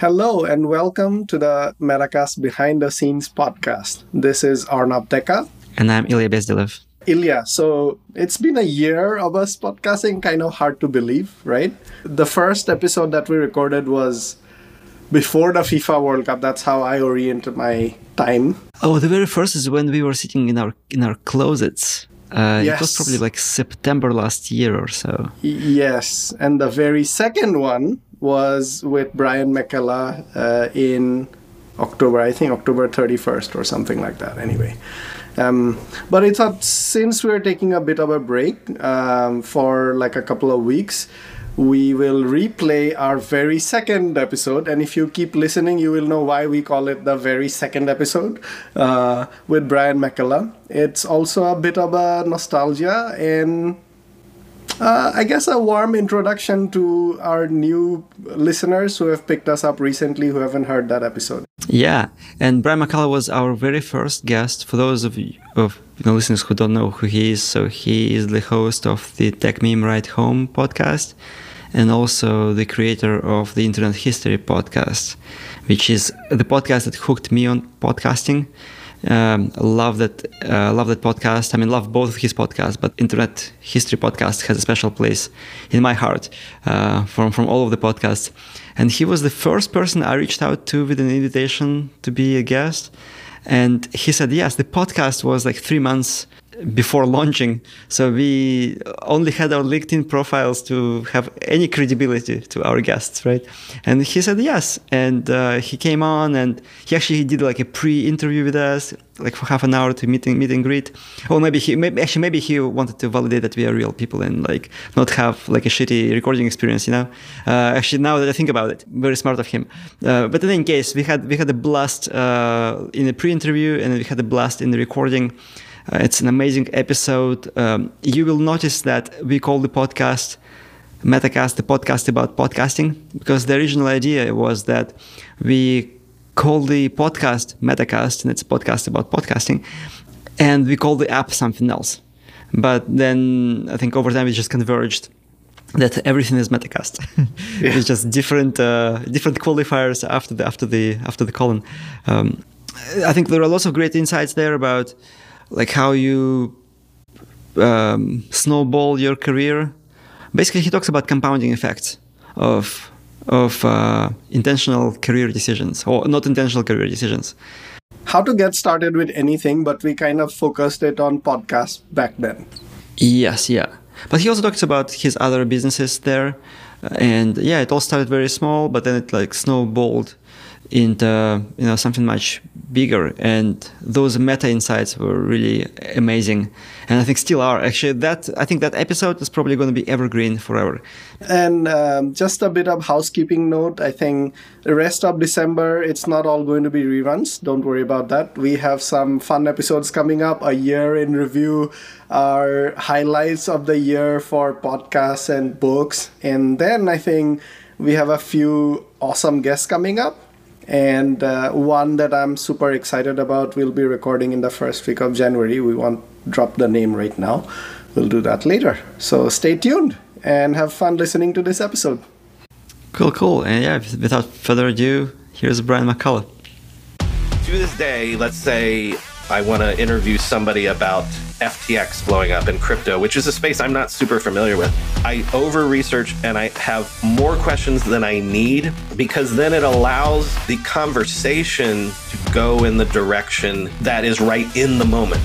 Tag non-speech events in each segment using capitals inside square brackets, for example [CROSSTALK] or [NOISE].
Hello and welcome to the Metacast Behind the Scenes podcast. This is Arnab Deka. And I'm Ilya Bezdilev. Ilya, so it's been a year of us podcasting, kind of hard to believe, right? The first episode that we recorded was before the FIFA World Cup. That's how I orient my time. Oh, the very first is when we were sitting in our in our closets. Uh, Yes. It was probably like September last year or so. Yes, and the very second one was with Brian McCullough uh, in October, I think October 31st or something like that, anyway. Um, but I thought since we're taking a bit of a break um, for like a couple of weeks, we will replay our very second episode. And if you keep listening, you will know why we call it the very second episode uh, with Brian McCullough. It's also a bit of a nostalgia and uh, I guess a warm introduction to our new listeners who have picked us up recently who haven't heard that episode. Yeah, and Brian McCullough was our very first guest. For those of you, of you know, listeners who don't know who he is, so he is the host of the Techmeme Ride Home podcast, and also the creator of the Internet History podcast, which is the podcast that hooked me on podcasting. Um, love that, uh, love that podcast. I mean, love both of his podcasts, but Internet History podcast has a special place in my heart uh, from from all of the podcasts. And he was the first person I reached out to with an invitation to be a guest. And he said yes. The podcast was like three months before launching, so we only had our LinkedIn profiles to have any credibility to our guests, right? And he said yes, and uh, he came on, and he actually did like a pre-interview with us, like for half an hour to meet and, meet and greet. Or maybe he, maybe, actually maybe he wanted to validate that we are real people and like not have like a shitty recording experience, you know. Uh, actually, now that I think about it, very smart of him. Uh, but in any case, we had we had a blast uh, in the pre-interview, and we had a blast in the recording. Uh, it's an amazing episode. Um, you will notice that we call the podcast Metacast, the podcast about podcasting, because the original idea was that we call the podcast Metacast, and it's a podcast about podcasting, and we call the app something else. But then I think over time we just converged that everything is Metacast. [LAUGHS] it's just different uh, different qualifiers after the after the after the colon. Um, I think there are lots of great insights there about like how you um, snowball your career. Basically, he talks about compounding effects of of uh, intentional career decisions or not intentional career decisions. How to get started with anything, but we kind of focused it on podcasts back then. Yes, yeah. But he also talks about his other businesses there, and yeah, it all started very small, but then it like snowballed into you know something much bigger and those meta insights were really amazing and i think still are actually that i think that episode is probably going to be evergreen forever And um, just a bit of housekeeping note I think the rest of December, it's not all going to be reruns. Don't worry about that. We have some fun episodes coming up, a year in review, our highlights of the year for podcasts and books. And then I think we have a few awesome guests coming up. And uh, one that I'm super excited about, we'll be recording in the first week of January. We won't drop the name right now. We'll do that later. So stay tuned and have fun listening to this episode. cool cool and yeah without further ado here's brian mccullough to this day, let's say I want to interview somebody about FTX blowing up in crypto, which is a space I'm not super familiar with. I over research and I have more questions than I need because then it allows the conversation to go in the direction that is right in the moment.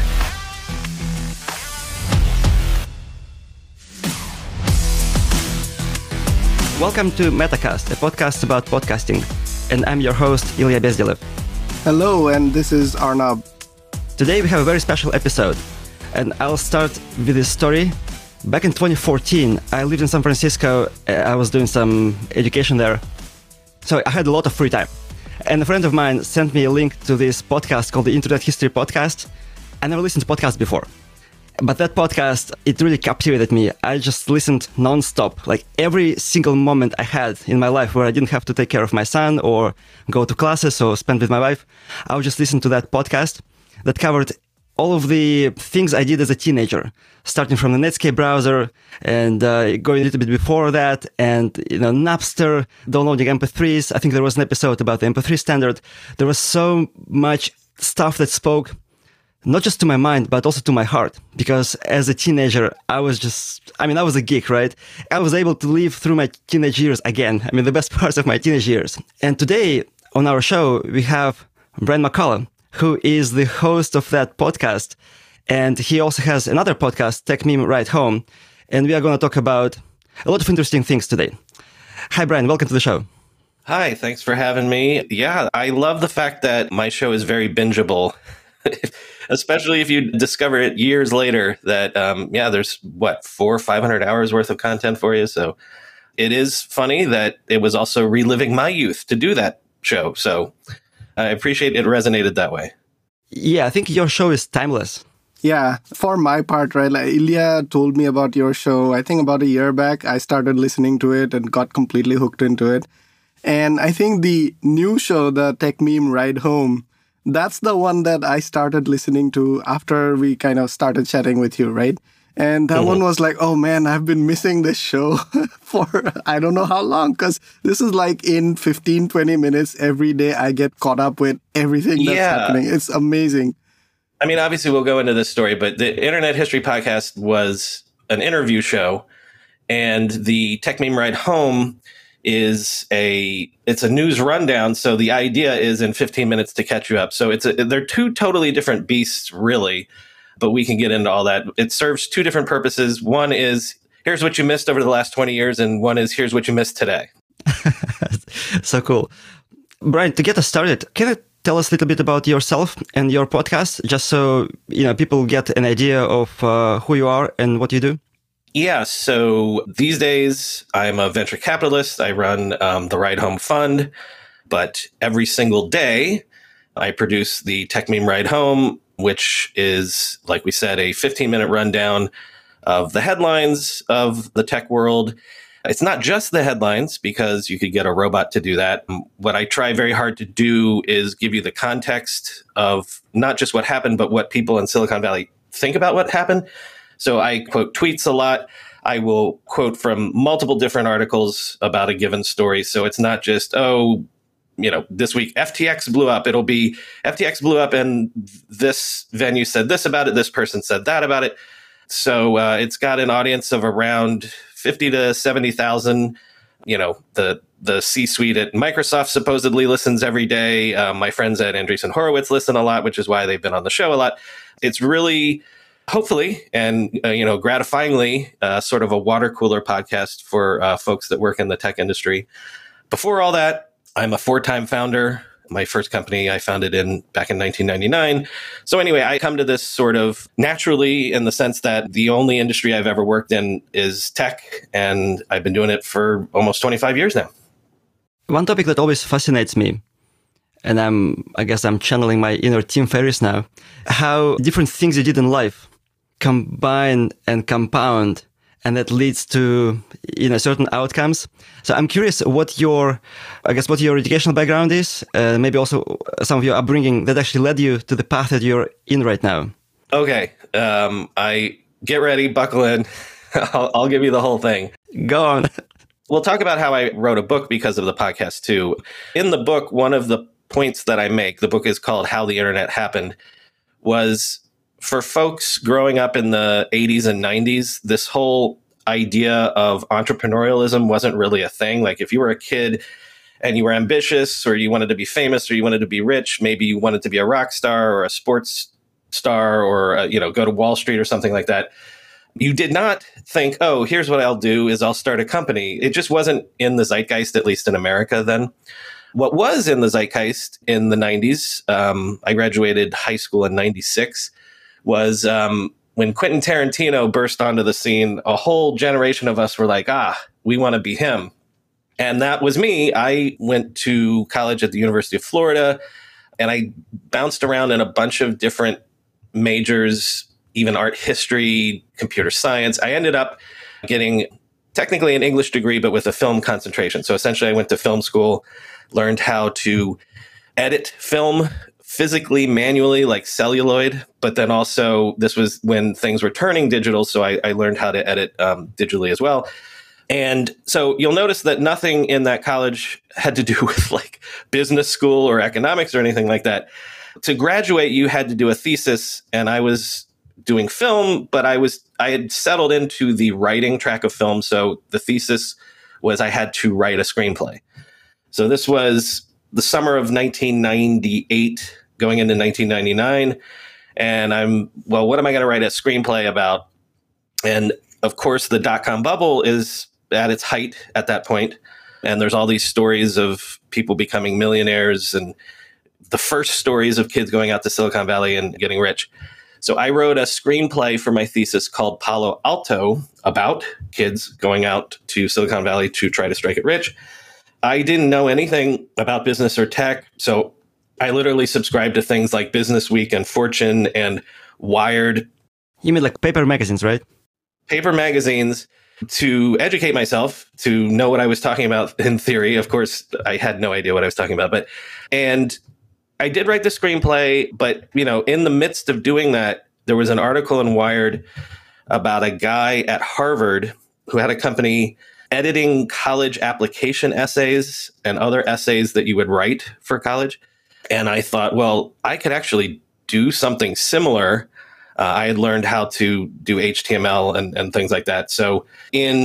welcome to metacast a podcast about podcasting and i'm your host ilya bezdilev Hello, and this is Arnab. Today we have a very special episode, and I'll start with this story. Back in 2014, I lived in San Francisco. uh, I was doing some education there, so I had a lot of free time. And a friend of mine sent me a link to this podcast called the Internet History Podcast. I never listened to podcasts before, but that podcast it really captivated me. I just listened nonstop, like every single moment I had in my life where I didn't have to take care of my son or go to classes or spend with my wife. I would just listen to that podcast that covered all of the things I did as a teenager, starting from the Netscape browser and uh, going a little bit before that, and you know Napster, downloading MP3s. I think there was an episode about the MP3 standard. There was so much stuff that spoke not just to my mind, but also to my heart. Because as a teenager, I was just, I mean, I was a geek, right? I was able to live through my teenage years again. I mean, the best [LAUGHS] parts of my teenage years. And today on our show, we have Brian McCullough, who is the host of that podcast. And he also has another podcast, Techmeme Ride Home. And we are going to talk about a lot of interesting things today. Hi, Brian. Welcome to the show. Hi, thanks for having me. Yeah, I love the fact that my show is very bingeable. [LAUGHS] especially if you discover it years later that um, yeah there's what four or five hundred hours worth of content for you so it is funny that it was also reliving my youth to do that show so i appreciate it resonated that way. Yeah i think your show is timeless. Yeah for my part right like ilya told me about your show i think about a year back i started listening to it and got completely hooked into it. And i think the new show the Techmeme ride home that's the one that I started listening to after we kind of started chatting with you, right? And that mm-hmm. one was like, oh man, I've been missing this show [LAUGHS] for I don't know how long because this is like in 15, 20 minutes every day. I get caught up with everything that's yeah. happening. It's amazing. I mean, obviously, we'll go into this story, but the Internet History Podcast was an interview show, and the Techmeme Ride Home is a it's a news rundown so the idea is in 15 minutes to catch you up so it's a, they're two totally different beasts really but we can get into all that it serves two different purposes one is here's what you missed over the last 20 years and one is here's what you missed today [LAUGHS] so cool brian to get us started can you tell us a little bit about yourself and your podcast just so you know people get an idea of uh, who you are and what you do yeah. So these days, I'm a venture capitalist. I run um, the Ride Home Fund, but every single day, I produce the Techmeme Ride Home, which is, like we said, a 15 minute rundown of the headlines of the tech world. It's not just the headlines because you could get a robot to do that. What I try very hard to do is give you the context of not just what happened, but what people in Silicon Valley think about what happened. So I quote tweets a lot. I will quote from multiple different articles about a given story. So it's not just, oh, you know, this week FTX blew up. It'll be FTX blew up and this venue said this about it. This person said that about it. So uh, it's got an audience of around 50 to 70,000. You know, the the C suite at Microsoft supposedly listens every day. Uh, my friends at Andreessen Horowitz listen a lot, which is why they've been on the show a lot. It's really hopefully and uh, you know gratifyingly uh, sort of a water cooler podcast for uh, folks that work in the tech industry before all that i'm a four-time founder. My first company i founded in back in 1999 so anyway i come to this sort of naturally in the sense that the only industry i've ever worked in is tech and i've been doing it for almost 25 years now. One topic that always fascinates me and I'm, I guess I'm channeling my inner Tim Ferriss now, how different things you did in life combine and compound and that leads to you know certain outcomes. So i'm curious what your i guess what your educational background is uh, maybe also some of your upbringing that actually led you to the path that you're in right now. Okay um, i get ready buckle in. [LAUGHS] I'll, I'll give you the whole thing. Go on. [LAUGHS] We'll talk about how i wrote a book because of the podcast too. In the book one of the points that i make the book is called how the internet happened was for folks growing up in the 80s and 90s, this whole idea of entrepreneurialism wasn't really a thing. Like if you were a kid and you were ambitious or you wanted to be famous or you wanted to be rich, maybe you wanted to be a rock star or a sports star or uh, you know go to Wall Street or something like that. You did not think, "Oh, here's what I'll do is I'll start a company." It just wasn't in the zeitgeist at least in America then. What was in the zeitgeist in the 90s, um, I graduated high school in 96 was um, when Quentin Tarantino burst onto the scene, a whole generation of us were like, ah, we want to be him. And that was me. I went to college at the University of Florida and I bounced around in a bunch of different majors, even art history, computer science. I ended up getting technically an English degree, but with a film concentration. So essentially, I went to film school, learned how to edit film physically, manually, like celluloid, but then also this was when things were turning digital. So I, I learned how to edit um, digitally as well. And so you'll notice that nothing in that college had to do [LAUGHS] with like business school or economics or anything like that. To graduate, you had to do a thesis, and I was doing film, but I was I had settled into the writing track of film. So the thesis was I had to write a screenplay. So this was the summer of 1998, going into 1999, and I'm well. What am I going to write a screenplay about? And of course, the dot com bubble is at its height at that point, and there's all these stories of people becoming millionaires and the first stories of kids going out to Silicon Valley and getting rich. So I wrote a screenplay for my thesis called Palo Alto about kids going out to Silicon Valley to try to strike it rich. I didn't know anything about business or tech, so I literally subscribed to things like Business Week and Fortune and Wired. You mean like paper magazines, right? Paper magazines to educate myself, to know what I was talking about [LAUGHS] in theory. Of course, I had no idea what I was talking about, but and I did write the screenplay, but you know, in the midst of doing that, there was an article in Wired about a guy at Harvard who had a company editing college application essays and other essays that you would write for college. And I thought, well, I could actually do something similar. Uh, I had learned how to do HTML and, and things like that. So in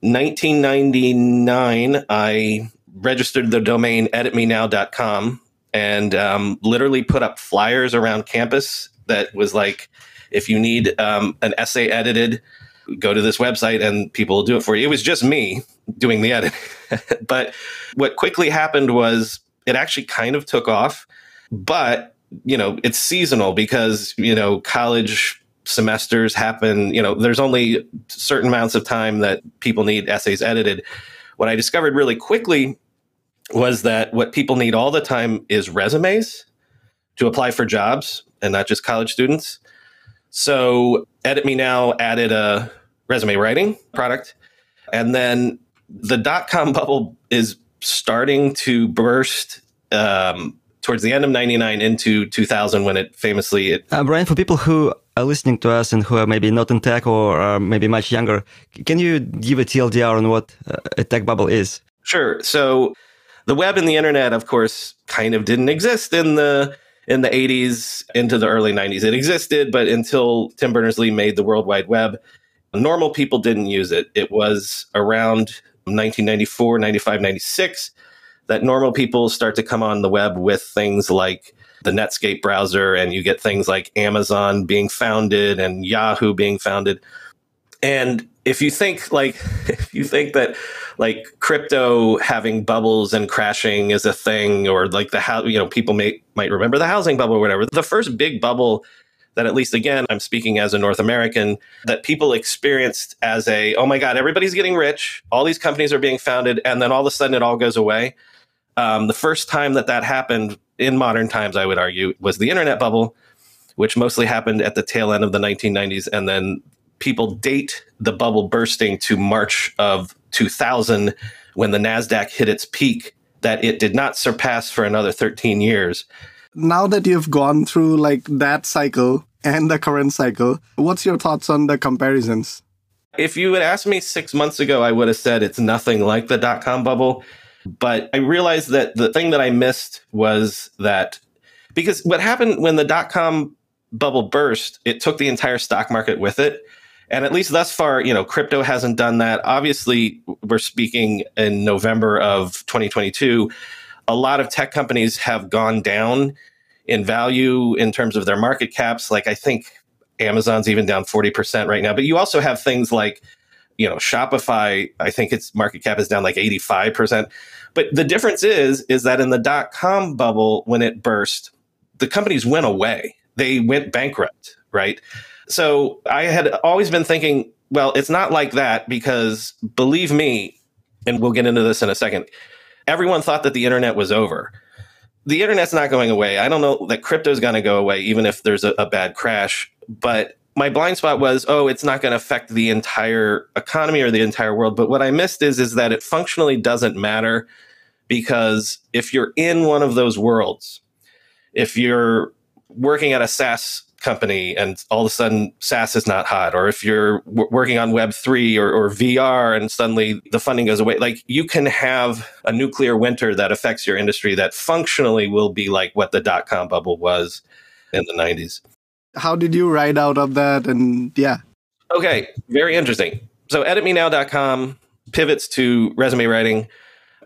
1999, I registered the domain editmenow.com and um, literally put up flyers around campus that was like, if you need um, an essay edited, go to this website and people will do it for you. It was just me doing the edit. [LAUGHS] but what quickly happened was it actually kind of took off, but you know, it's seasonal because, you know, college semesters happen, you know, there's only certain amounts of time that people need essays edited. What I discovered really quickly was that what people need all the time is resumes to apply for jobs and not just college students. So Edit Me Now added a resume writing product. And then the dot com [LAUGHS] bubble is starting to burst um, towards the end of 99 into 2000 when it famously. It, uh, Brian, for people who are listening to us and who are maybe not in tech or are maybe much younger, can you give a TLDR on what uh, a tech bubble is? Sure. So the web and the internet, of course, kind of didn't exist in the in the 80s into the early 90s. It existed, but until Tim Berners-Lee made the World Wide Web, normal people didn't use it. It was around 1994, 95, 96 that normal people start to come on the web with things like the Netscape browser, and you get things like Amazon being founded and Yahoo being founded. And if you think like [LAUGHS] if you think that like crypto having bubbles and crashing is a thing or like the how you know people may might remember the housing bubble or whatever the first big bubble that at least again i'm speaking as a north american that people experienced as a oh my god everybody's getting rich all these companies are being founded and then all of a sudden it all goes away um, the first time that that happened in modern times i would argue was the internet bubble which mostly happened at the tail end of the 1990s and then people date the bubble bursting to March of 2000 when the NASDAQ hit its peak that it did not surpass for another 13 years. Now that you've gone through like that cycle and the current cycle, what's your thoughts on the comparisons? If you had asked me six months ago, I would have said it's nothing like the dot com bubble. But I realized that the thing that I missed was that because what happened when the dot com bubble burst, it took the entire stock market with it. And at least thus far, you know, crypto hasn't done that. Obviously, we're speaking in November of 2022. A lot of tech companies have gone down in value in terms of their market caps. Like I think Amazon's even down 40% right now. But you also have things like, you know, Shopify, I think its market cap is down like 85%. But the difference is, is that in the dot com bubble, when it burst, the companies went away. They went bankrupt, right? So I had always been thinking, well, it's not like that because believe me, and we'll get into this in a second, everyone thought that the internet was over. The internet's not going away. I don't know that crypto's going to go away, even if there's a, a bad crash. But my blind spot was, oh, it's not going to affect the entire economy or the entire world. But what I missed is, is that it functionally doesn't matter because if you're in one of those worlds, if you're working at a SaaS company and all of a sudden SaaS is not hot, or if you're w- working on Web3 or, or VR and suddenly the funding goes away, like you can have a nuclear winter that affects your industry that functionally will be like what the dot com bubble was in the 90s. How did you ride out of that? And yeah. Okay, very interesting. So editmenow.com pivots to resume writing.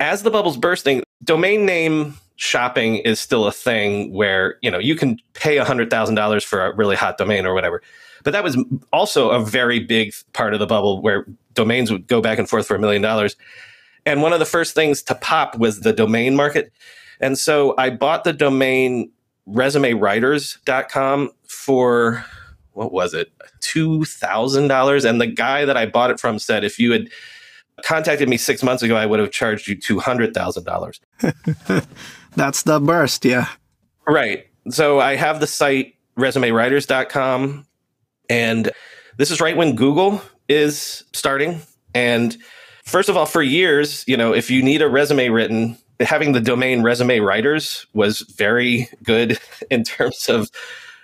As the bubble's bursting, domain name shopping is still a thing where you know you can pay $100000 for a really hot domain or whatever. But that was also a very big part of the bubble where domains would go back and forth for a million dollars. And one of the first things to pop was the domain market. And so i bought the domain resumewriters.com for what was it? $2000 and the guy that i bought it from said if you had contacted me six months ago i would have charged you $200000 [LAUGHS] That's the burst, yeah. Right. So I have the site resumewriters.com and this is right when Google is starting and first of all for years, you know, if you need a resume written, having the domain resume writers was very good [LAUGHS] in terms of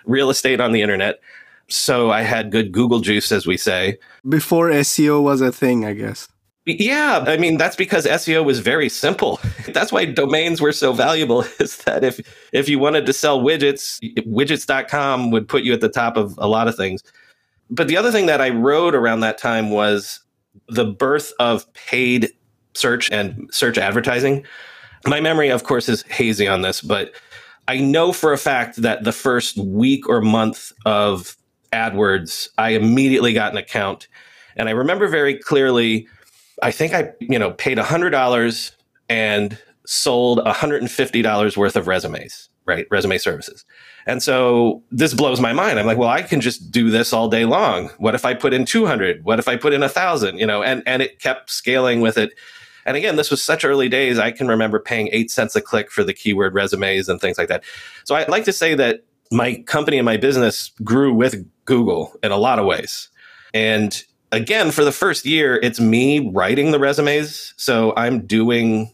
real estate on the internet. So I had good Google juice as we say. Before SEO was a thing, I guess. Yeah, I mean that's because SEO was very simple. [LAUGHS] That's why domains were so valuable [LAUGHS] is that if if you wanted to sell widgets, widgets.com would put you at the top of a lot of things. But the other thing that I wrote around that time was the birth of paid search and search advertising. My memory of course is hazy on this, but I know for a fact that the first week or month of AdWords, I immediately got an account. And I remember very clearly I think I, you know, paid $100 and sold $150 worth of resumes, right? Resume services. And so this blows my mind. I'm like, well, I can just do this all day long. What if I put in 200? What if I put in a thousand, you know, and, and it kept scaling with it. And again, this was such early days. I can remember paying eight cents a click for the keyword resumes and things like that. So I'd like to say that my company and my business grew with Google in a lot of ways. And again, for the first year, it's me writing the resumes. So I'm doing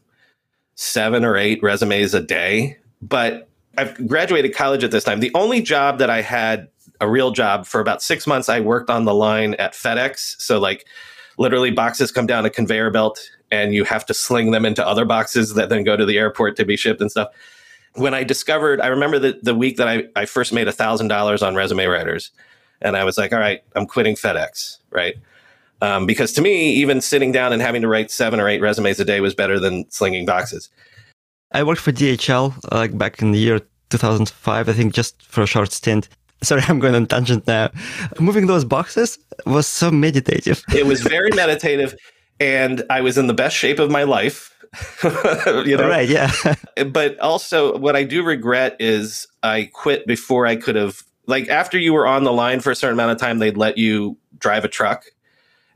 seven or eight resumes a day. But I've graduated college at this time. The only job that I had a real job for about six months, I worked on the line at FedEx. So, like, literally, boxes come down a conveyor belt and you have to sling them into other boxes that then go to the airport to be shipped and stuff. When I discovered, I remember the, the week that I, I first made a $1,000 on resume writers and I was like, all right, I'm quitting FedEx, right? Um, because to me, even sitting down and having to write seven or eight resumes a day was better than slinging boxes. I worked for DHL like uh, back in the year 2005, I think, just for a short stint. [LAUGHS] Sorry, I'm going on tangent now. Moving those boxes was so meditative. it was very [LAUGHS] meditative, and I was in the best shape of my life. [LAUGHS] you know, right? Yeah. but also, what I do regret is I quit before I could have like after you were on the line for a certain amount of time, they'd let you drive a truck.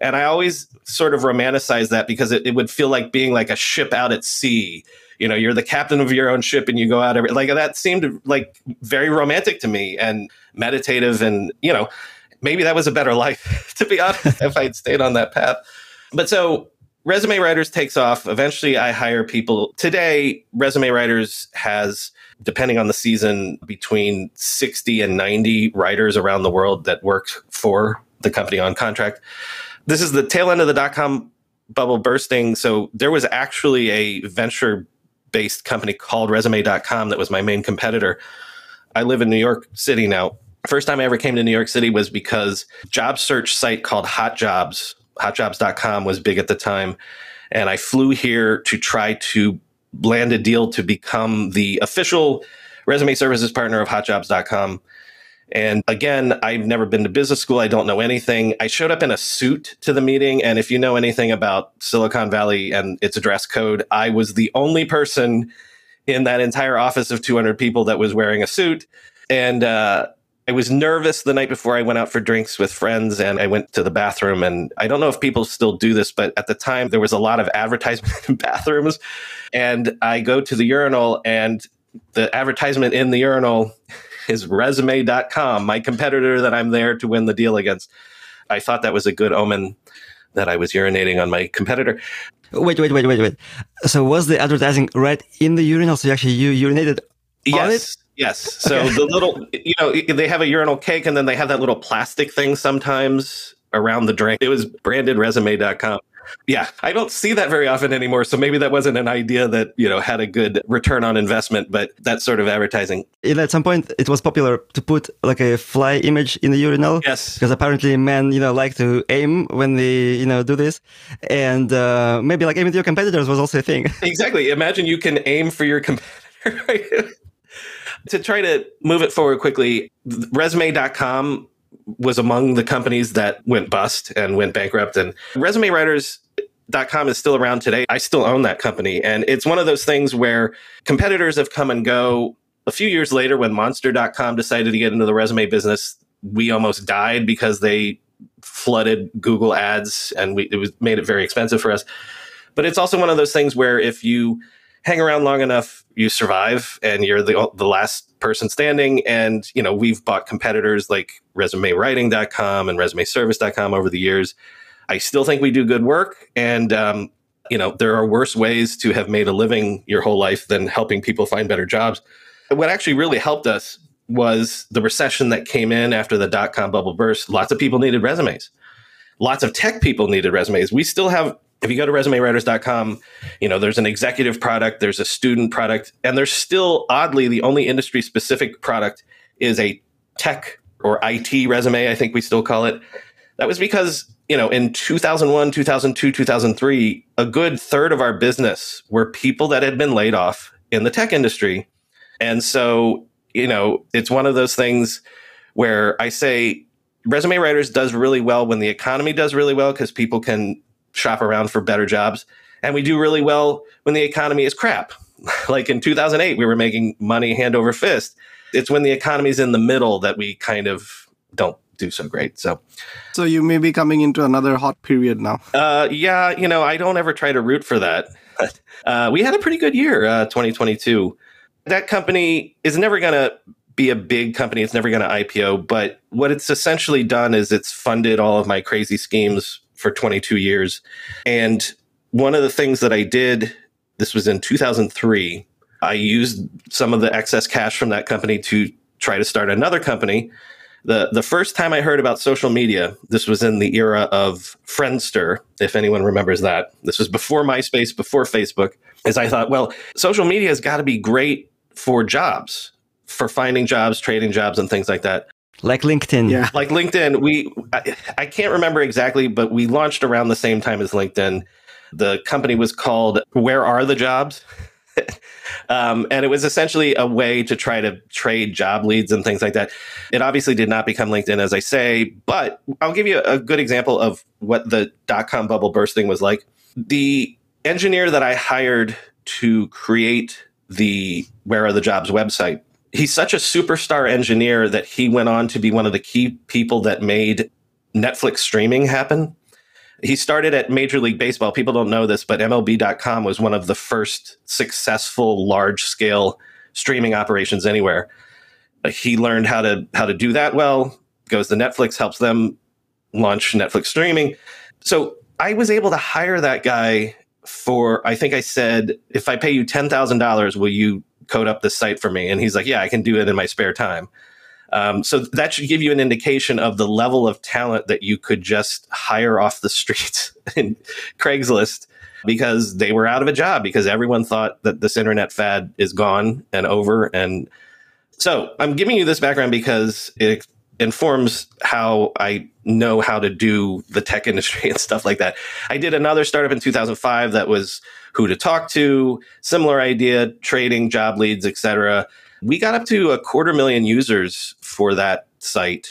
And I always sort of romanticize that because it, it would feel like being like a ship out at sea. You know, you're the captain of your own ship and you go out every like that seemed like very romantic to me and meditative and you know, maybe that was a better life, [LAUGHS] to be honest, if I'd stayed on that path. But so resume writers takes off. Eventually I hire people. Today, resume writers has depending on the season, between 60 and 90 writers around the world that work for the company on contract. This is the tail end of the dot com bubble bursting. So there was actually a venture based company called resume.com that was my main competitor. I live in New York City now. First time I ever came to New York City was because job search site called Hot Jobs, hotjobs.com was big at the time. And I flew here to try to land a deal to become the official resume services partner of hotjobs.com. And again, I've never been to business school. I don't know anything. I showed up in a suit to the meeting. And if you know anything about Silicon Valley and its dress code, I was the only person in that entire office of 200 people that was wearing a suit. And uh, I was nervous the night before I went out for drinks with friends and I went to the bathroom. And I don't know if people still do this, but at the time there was a lot of advertisement [LAUGHS] in bathrooms. And I go to the urinal and the advertisement in the urinal is resume.com, my competitor that I'm there to win the deal against. I thought that was a good omen that I was urinating on my competitor. Wait, wait, wait, wait, wait. So was the advertising right in the urinal? So actually you urinated yes. on it? Yes. [LAUGHS] So okay. the little, you know, they have a urinal cake and then they have that little plastic thing sometimes around the drink. It was branded resume.com. Yeah, I don't see that very often anymore. So maybe that wasn't an idea that, you know, had a good return on investment, but that sort of advertising. At some point, it was popular to put like a fly image in the urinal. Yes. Because apparently men, you know, like to aim when they, you know, do this. And uh, maybe like aiming to your competitors was also a thing. [LAUGHS] Exactly. Imagine you can aim for your competitor. [LAUGHS] to try to move it forward quickly, resume.com was among the companies that went bust and went bankrupt. And resume writers.com is still around today. I still own that company. And it's one of those things where competitors have come and go. A few years later, when monster.com decided to get into the resume business, we almost died because they flooded Google ads and we, it was made it very expensive for us. But it's also one of those things where if you hang around long enough, you survive and you're the, the last person standing. And, you know, we've bought competitors like resumewriting.com and resumeservice.com over the years. I still think we do good work. And, um, you know, there are worse ways to have made a living your whole life than helping people find better jobs. What actually really helped us was the recession that came in after the dot com bubble burst. Lots of people needed resumes. Lots of tech people needed resumes. We still have if you go to resumewriters.com, you know, there's an executive product, there's a student product, and there's still oddly the only industry specific product is a tech or IT resume, I think we still call it. That was because, you know, in 2001, 2002, 2003, a good third of our business were people that had been laid off in the tech industry. And so, you know, it's one of those things where I say resume writers does really well when the economy does really well because people can shop around for better jobs. And we do really well when the economy is crap. [LAUGHS] like in 2008, we were making money hand over fist. It's when the economy's in the middle that we kind of don't do so great. So, so you may be coming into another hot period now. Uh, yeah, you know, I don't ever try to root for that. [LAUGHS] uh, we had a pretty good year, uh, 2022. That company is never going to be a big company. It's never going to IPO. But what it's essentially done is it's funded all of my crazy schemes for 22 years. And one of the things that I did, this was in 2003, I used some of the excess cash from that company to try to start another company. The, the first time I heard about social media, this was in the era of Friendster, if anyone remembers that. This was before MySpace, before Facebook, is I thought, well, social media has got to be great for jobs, for finding jobs, trading jobs, and things like that like LinkedIn. Yeah, like LinkedIn. We I, I, can't remember exactly, but we launched around the same time as LinkedIn. The company was called Where Are the Jobs? [LAUGHS] um, and it was essentially a way to try to trade job leads and things like that. It obviously did not become LinkedIn, as I say, but I'll give you a good example of what the dot com bubble bursting was like. The engineer that I hired to create the Where Are the Jobs website he's such a superstar engineer that he went on to be one of the key people that made Netflix streaming happen. He started at Major League Baseball. People don't know this, but MLB.com was one of the first successful large scale streaming operations anywhere. He learned how to how to do that well. Goes to Netflix, helps them launch Netflix streaming. So I was able to hire that guy for I think I said if I pay you ten thousand dollars, will you code up this site for me? And he's like, yeah, I can do it in my spare time. Um, so that should give you an indication of the level of talent that you could just hire off the [LAUGHS] streets in Craigslist because they were out of a job because everyone thought that this internet fad is gone and over. And so I'm giving you this background because it informs how I know how to do the tech [LAUGHS] industry and stuff like that. I did another startup in 2005 that was who to talk to, similar idea, trading, job leads, etc. We got up to a quarter million users for that site.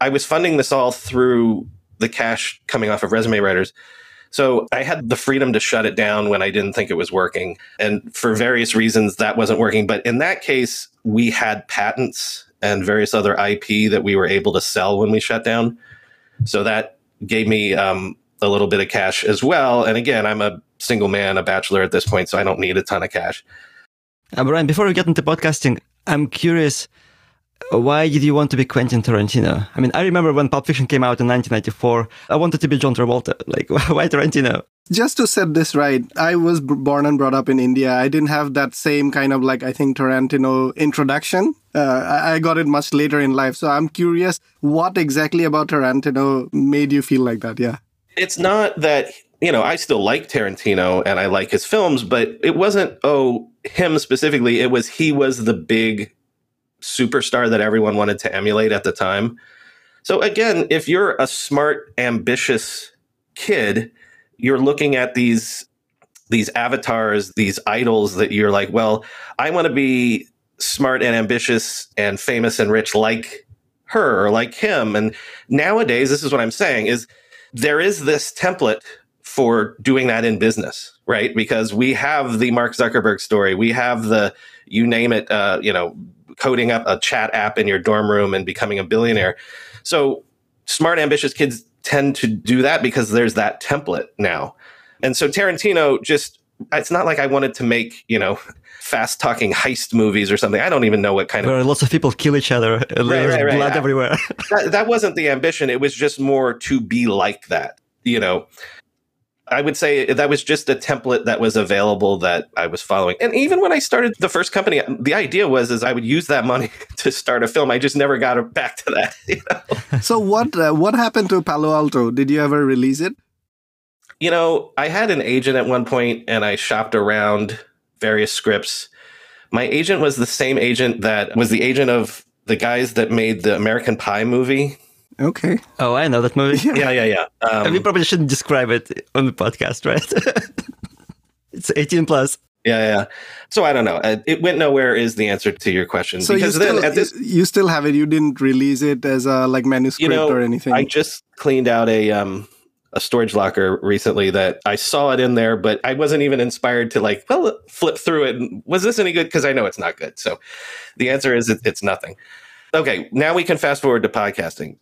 I was funding this all through the cash coming off of resume writers. So I had the freedom to shut it down when I didn't think it was working. And for various reasons, that wasn't working. But in that case, we had patents and various other IP that we were able to sell when we shut down. So that gave me um, a little bit of cash as well. And again, I'm a single man, a bachelor at this point, so I don't need a ton of cash. Uh, Brian, before we get into podcasting, I'm curious why did you want to be Quentin Tarantino? I mean, I remember when Pulp Fiction came out in 1994, I wanted to be John Travolta. [LAUGHS] Like, why Tarantino? Just to set this right, I was b- born and brought up in India. I didn't have that same kind of like, I think, Tarantino introduction. Uh, I-, I got it much later in life. So I'm curious what exactly about Tarantino made you feel like that? Yeah. It's not that, you know, I still like Tarantino and I like his films, but it wasn't, oh, him specifically. It was he was the big superstar that everyone wanted to emulate at the time. So again, if you're a smart, ambitious kid, you're looking at these these avatars, these idols that you're like, well, I want to be smart and ambitious and famous and rich like her or like him. And nowadays, this is what I'm saying is there is this template for doing that in business, right? Because we have the Mark Zuckerberg story, we have the you name it, uh, you know, coding up a chat app in your dorm room and becoming a billionaire. So smart, ambitious kids tend to do that because there's that template now. And so Tarantino just, it's not like I wanted to make, you know, fast talking heist movies or something. I don't even know what kind Where of. lots of people kill each other. Right, There's right, right. blood I- everywhere. [LAUGHS] That, that wasn't the ambition. It was just more to be like that, you know. I would say that was just a template that was available that I was following. And even when I started the first company, the idea was is I would use that money [LAUGHS] to start a film. I just never got back to that. [LAUGHS] You know? So what uh, what happened to Palo Alto? Did you ever release it? you know, I had an agent at one point and I shopped around various scripts. My agent was the same agent that was the agent of the guys that made the American Pie movie. Okay. oh, I know that movie. Yeah, yeah, yeah. Um, we probably shouldn't describe it on the podcast, right? [LAUGHS] it's 18 plus. yeah, yeah. So I don't know. Uh, It went nowhere is the answer to your question. So you because still then at this, you still have it. You didn't release it as a like manuscript you know, or anything. I just cleaned out a um a storage locker recently that I saw it in there, but I wasn't even inspired to like, well, flip through it. Was this any good? Because I know it's not good. So the answer is it, it's nothing. Okay, now we can fast forward to podcasting.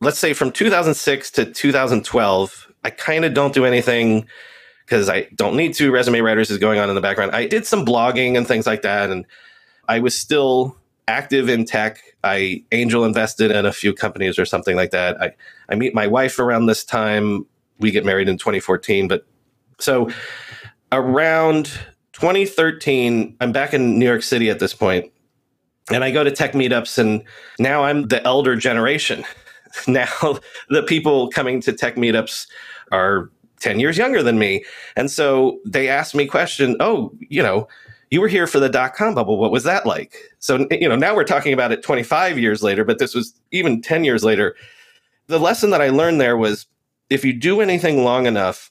Let's say from 2006 to 2012, I kind of don't do anything because I don't need to. Resume writers is going on in the background. I did some blogging and things like that, and I was still active in tech. I angel invested in a few companies or something like that. I, I meet my wife around this time. We get married in 2014. But so around 2013, I'm back in New York City at this point, and I go to tech meetups, and now I'm the elder generation. [LAUGHS] Now the people coming to tech meetups are 10 years younger than me. And so they ask me question, "Oh, you know, you were here for the dot com bubble. What was that like?" So, you know, now we're talking about it 25 years later, but this was even 10 years later. The lesson that I learned there was if you do anything long enough,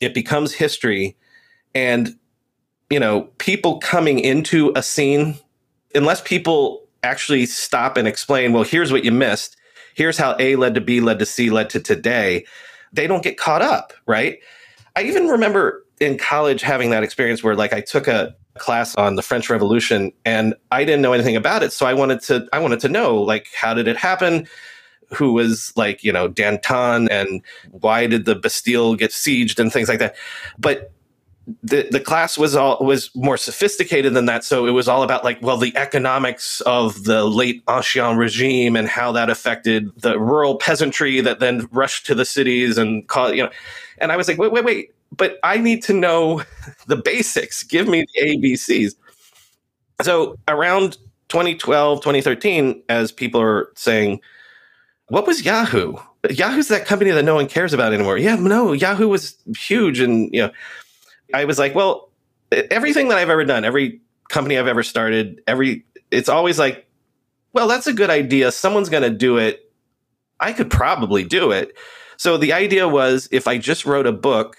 it becomes history and you know, people coming into a scene unless people actually stop and explain, well, here's what you missed. Here's how A led to B, led to C, led to today. They don't get caught up, right? I even remember in college having that experience where like I took a class on the French Revolution and I didn't know anything about it. So I wanted to I wanted to know like how did it happen? Who was like, you know, Danton and why did the Bastille get sieged and things like that. But the the class was all was more sophisticated than that. So it was all about like, well, the economics of the late Ancien regime and how that affected the rural peasantry that then rushed to the cities and call you know. And I was like, wait, wait, wait, but I need to know [LAUGHS] the basics. Give me the ABCs. So around 2012, 2013, as people are saying, what was Yahoo? Yahoo's that company that no one cares about anymore. Yeah, no, Yahoo was huge and you know I was like, well, everything that I've ever done, every company I've ever started, every it's always like, well, that's a good idea. Someone's going to do it. I could probably do it. So the idea was if I just wrote a book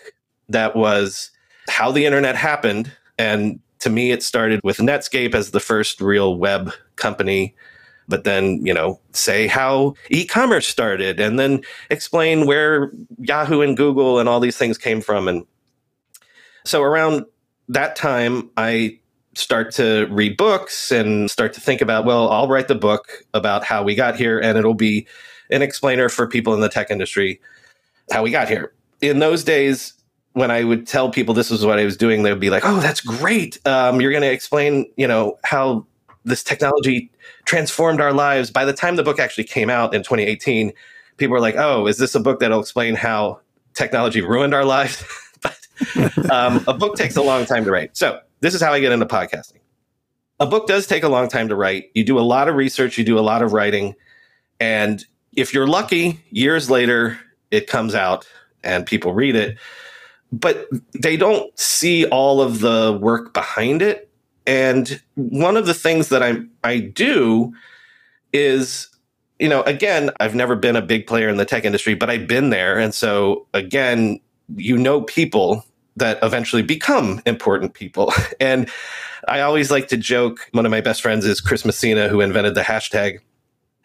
that was how the internet happened and to me it started with Netscape as the first real web company but then you know say how e-commerce started and then explain where Yahoo and Google and all these things came from and so around that time, I start to read books and start to think about, well, I'll write the book about how we got here, and it'll be an explainer for people in the tech industry how we got here. In those days, when I would tell people this is what I was doing, they would be like, "Oh, that's great! Um, you're going to explain, you know, how this technology transformed our lives. By the time the book actually came out in 2018, people were like, "Oh, is this a book that'll explain how technology ruined our lives?" [LAUGHS] but um, a book takes a long time to write. So this is how I get into podcasting. A book does take a long time to write. You do a lot of research, you do a lot of writing, and if you're lucky, years later it comes out and people read it, but they don't see all of the work behind it. And one of the things that I I do is you know, again, I've never been a big player in the tech industry, but I've been there. And so, again, you know people that eventually become important people. [LAUGHS] And I always like to joke. One of my best friends is Chris Messina, who invented the hashtag.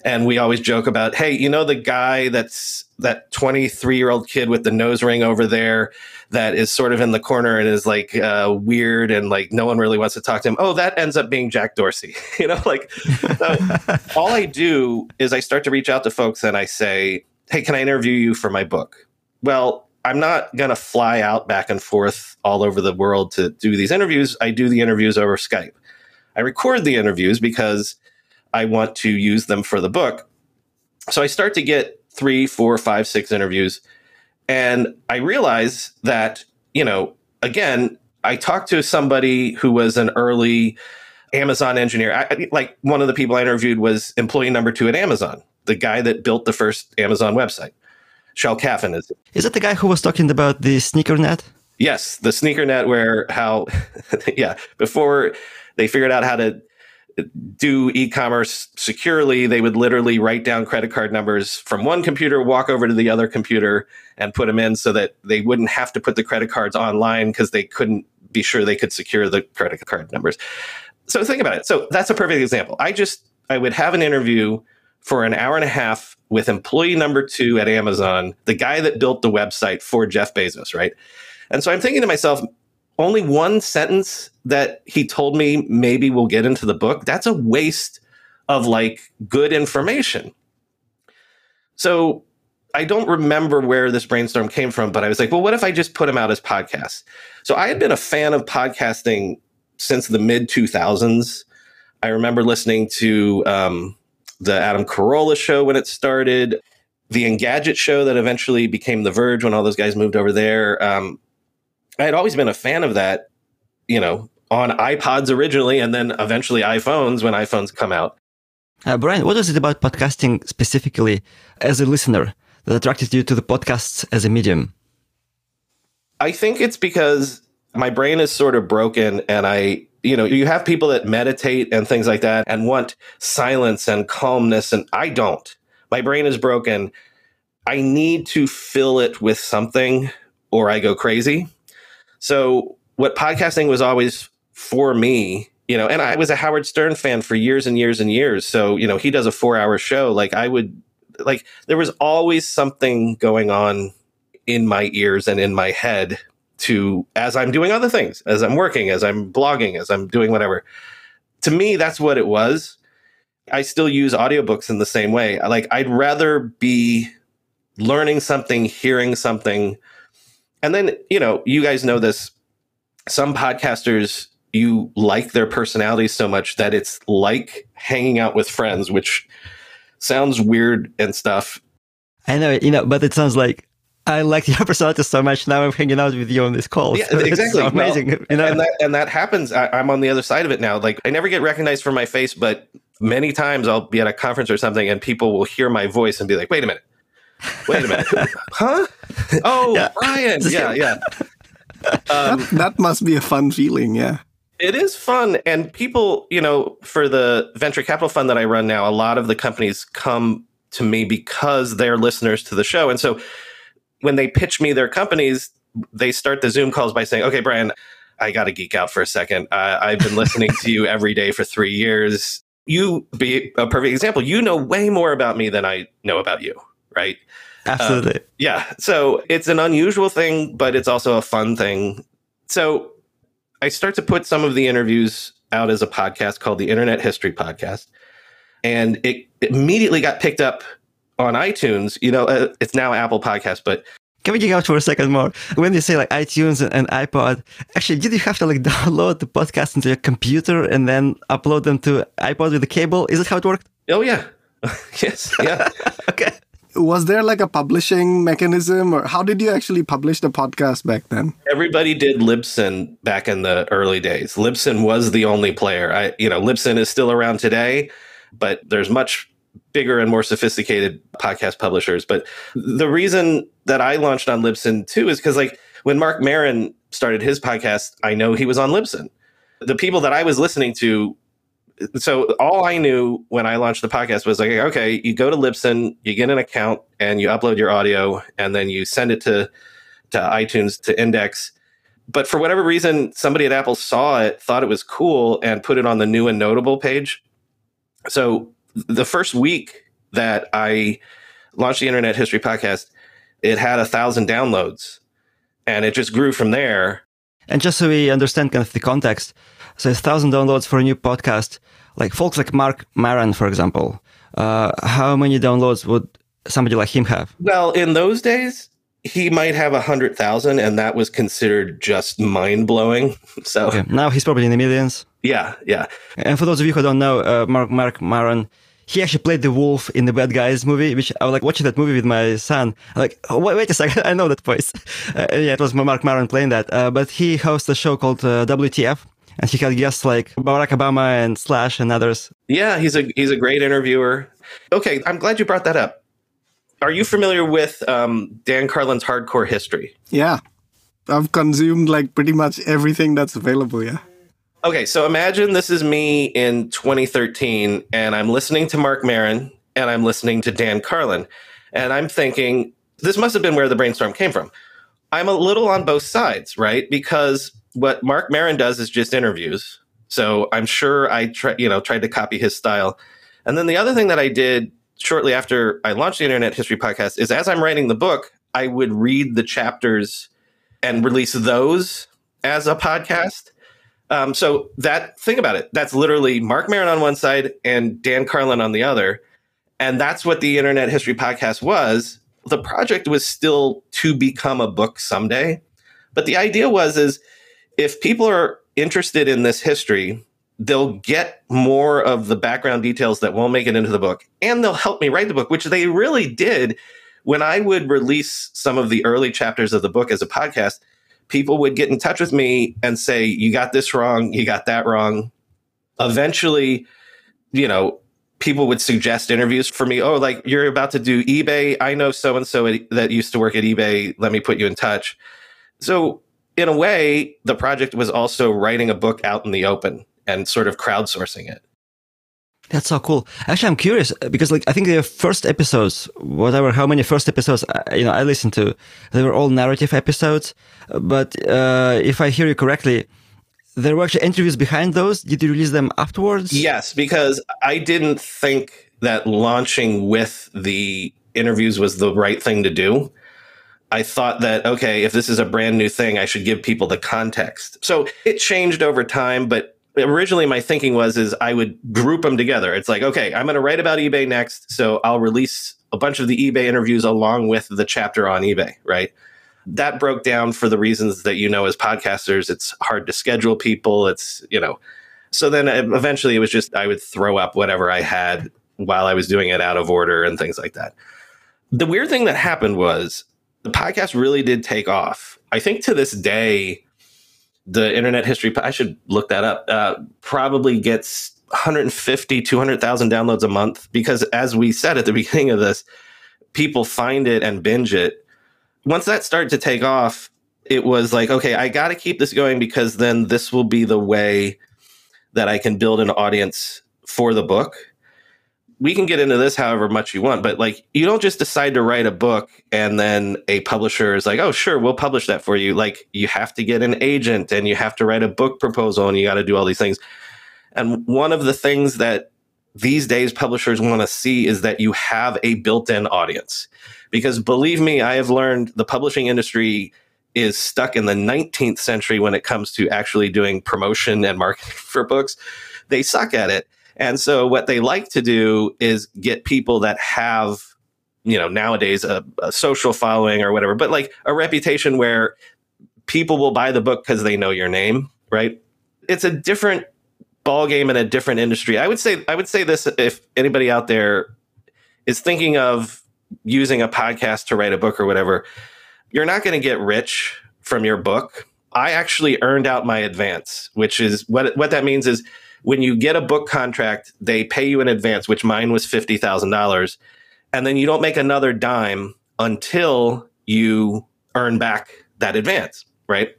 And we always joke about, hey, you know, the guy that's that 23 year old kid with the nose ring over there that is sort of in the corner and is like uh, weird and like no one really wants to talk to him. Oh, that ends up being Jack Dorsey. [LAUGHS] you know, like so [LAUGHS] all I do is I start to reach out to folks and I say, hey, can I interview you for my book? Well, I'm not going to fly out back and forth all over the world to do these interviews. I do the interviews over Skype. I record the interviews because I want to use them for the book. So I start to get three, four, five, six interviews. And I realize that, you know, again, I talked to somebody who was an early Amazon engineer. I, like one of the people I interviewed was employee number two at Amazon, the guy that built the first Amazon website. Shel Kaphan is. Is that the guy who was talking about the sneaker net? Yes, the sneaker net, where how, [LAUGHS] yeah, before they figured out how to do e-commerce securely, they would literally write down credit card numbers from one computer, walk over to the other computer, and put them in so that they wouldn't have to put the credit cards online because they couldn't be sure they could secure the credit card numbers. So think about it. So that's a perfect example. I just I would have an interview for an hour and a half with employee number two at Amazon, the guy that built the website for Jeff Bezos, right? And so I'm thinking to myself, only one sentence that he told me maybe we'll get into the book, that's a waste of like good information. So I don't remember where this brainstorm came from, but I was like, well, what if I just put him out as podcasts? So I had been a fan of podcasting since the mid 2000s. I remember listening to um, the Adam Carolla show when it started, the Engadget show that eventually became The Verge when all those guys moved over there. Um, I had always been a fan of that, you know, on iPods originally, and then eventually iPhones when iPhones come out. Uh, Brian, what is it about podcasting specifically as a listener that attracted you to the podcasts as a medium? I think it's because my brain is sort of broken and I, you know, you have people that meditate and things like that and want silence and calmness, and I don't. My brain is broken. I need to fill it with something or I go crazy. So what podcasting was always for me, you know, and I was a Howard Stern fan for years and years and years. So, you know, he does a four hour show. Like I would like there was always something going on in my ears and in my head to as I'm doing other things, as I'm working, as I'm blogging, as I'm doing whatever. To me, that's what it was. I still use audiobooks in the same way. Like I'd rather be learning something, hearing something, and then, you know, you guys know this. Some podcasters, you like their personalities so much that it's like hanging out with friends, which sounds weird and stuff. I know, you know, but it sounds like I like your [LAUGHS] personality so much. Now I'm hanging out with you on this call. Yeah, [LAUGHS] exactly. So amazing. Well, you know? and, that, and that happens. I, I'm on the other side of it now. Like I never get recognized for my face, but many times I'll be at a conference or something and people will hear my voice and be like, wait a minute, wait a minute, [LAUGHS] huh? Oh, yeah. Brian. Yeah, yeah. Um, that, that must be a fun feeling. Yeah. It is fun. And people, you know, for the venture capital fund that I run now, a lot of the companies come to me because they're listeners to the show. And so when they pitch me their companies, they start the Zoom calls by saying, okay, Brian, I got to geek out for a second. Uh, I've been listening to you every day for three years. You be a perfect example. You know way more about me than I know about you, right? Absolutely. Um, yeah. So it's an unusual thing, but it's also a fun thing. So I start to put some of the interviews out as a podcast called the Internet History Podcast. And it immediately got picked up on iTunes. You know, uh, it's now Apple Podcast, but Can we dig out for a second more? When you say like iTunes and, and iPod, actually, did you have to like [LAUGHS] download the podcast into your computer and then upload them to iPod with the cable? Is that how it worked? Oh yeah, [LAUGHS] yes, yeah. [LAUGHS] okay. Was there like a publishing mechanism, or how did you actually publish the podcast back then? Everybody did Libsyn back in the early days. Libsyn was the only player. I, you know, Libsyn is still around today, but there's much bigger and more sophisticated podcast publishers. But the reason that I launched on Libsyn too is because like when Marc Maron started his podcast, I know he was on Libsyn. The people that I was listening to, so all I knew when I launched the podcast was like, okay, you go to Libsyn, you get an account, and you upload your audio, and then you send it to to iTunes to index. But for whatever reason, somebody at Apple saw it, thought it was cool, and put it on the new and notable page. So the first week that I launched the Internet History Podcast, it had a thousand downloads, and it just grew from there. And just so we understand kind of the context, so a thousand downloads for a new podcast, like folks like Marc Maron, for example, uh, how many downloads would somebody like him have? Well, in those days, he might have a hundred thousand, and that was considered just mind blowing. [LAUGHS] So okay. now he's probably in the millions. Yeah, yeah. And for those of you who don't know, uh, Marc Marc Maron, he actually played the wolf in the Bad Guys movie, which I was like watching that movie with my son. I'm like, oh, wait, wait a second, [LAUGHS] I know that voice. [LAUGHS] Uh, yeah, it was Marc Maron playing that. Uh, but he hosts a show called uh, WTF, and he had guests like Barack Obama and Slash and others. Yeah, he's a he's a great interviewer. Okay, I'm glad you brought that up. Are you familiar with um, Dan Carlin's Hardcore History? Yeah, I've consumed like pretty much everything that's available. Yeah. Okay, so imagine this is me in 2013, and I'm listening to Marc Maron and I'm listening to Dan Carlin, and I'm thinking this must have been where the brainstorm came from. I'm a little on both sides, right? Because what Marc Maron does is just interviews, so I'm sure I try, you know, tried to copy his style. And then the other thing that I did shortly after I launched the Internet History Podcast is as I'm writing the book, I would read the chapters and release those as a podcast. Um, so that think about it. That's literally Marc Maron on one side and Dan Carlin on the other, and that's what the Internet History Podcast was. The project was still to become a book someday, but the idea was is if people are interested in this history, they'll get more of the background details that won't make it into the book, and they'll help me write the book, which they really did. When I would release some of the early chapters of the book as a podcast, people would get in touch with me and say, You got this wrong, you got that wrong. Eventually, you know, people would suggest interviews for me. Oh, like you're about to do eBay. I know so and so that used to work at eBay. Let me put you in touch. So, in a way, the project was also writing a book out in the open and sort of crowdsourcing it. That's so cool. Actually, I'm curious uh, because, like, I think the first episodes, whatever, how many first episodes, uh, you know, I listened to, they were all narrative episodes. But uh, if I hear you correctly, there were actually interviews behind those. Did you release them afterwards? Yes, because I didn't think that launching with the interviews was the right thing to do. I thought that, okay, if this is a brand new thing, I should give people the context. So it changed over time, but originally my thinking was is I would group them together. It's like, okay, I'm going to write about eBay next, so I'll release a bunch of the eBay interviews along with the chapter on eBay, right? That broke down for the reasons that you know as podcasters, it's hard to schedule people, it's, you know. So then eventually it was just I would throw up whatever I had while I was doing it out of order and things like that. The weird thing that happened was the podcast really did take off. I think to this day the internet history i should look that up uh, probably gets 150 200000 downloads a month because as we said at the [LAUGHS] beginning of this people find it and binge it once that started to take off it was like okay i got to keep this going because then this will be the way that i can build an audience for the book we can get into this however much you want, but like you don't just decide to write a book and then a publisher is like, oh, sure, we'll publish that for you. Like you have to get an agent and you have to write a book proposal and you got to do all these things. And one of the things that these days publishers want to see is that you have a built in audience. Because believe me, I have learned the publishing industry is stuck in the 19th century when it comes to actually doing promotion and marketing [LAUGHS] for books. They suck at it and so what they like to do is get people that have you know, nowadays a, a social following or whatever, but like a reputation where people will buy the book because they know your name, right? It's a different ball game in a different industry. I would say I would say this if anybody out there is thinking of using a podcast to write a book or whatever, you're not going to get rich from your book. I actually earned out my advance, which is what what that means is when you get a book contract, they pay you in advance, which mine was fifty thousand dollars, and then you don't make another dime until you earn back that advance, right?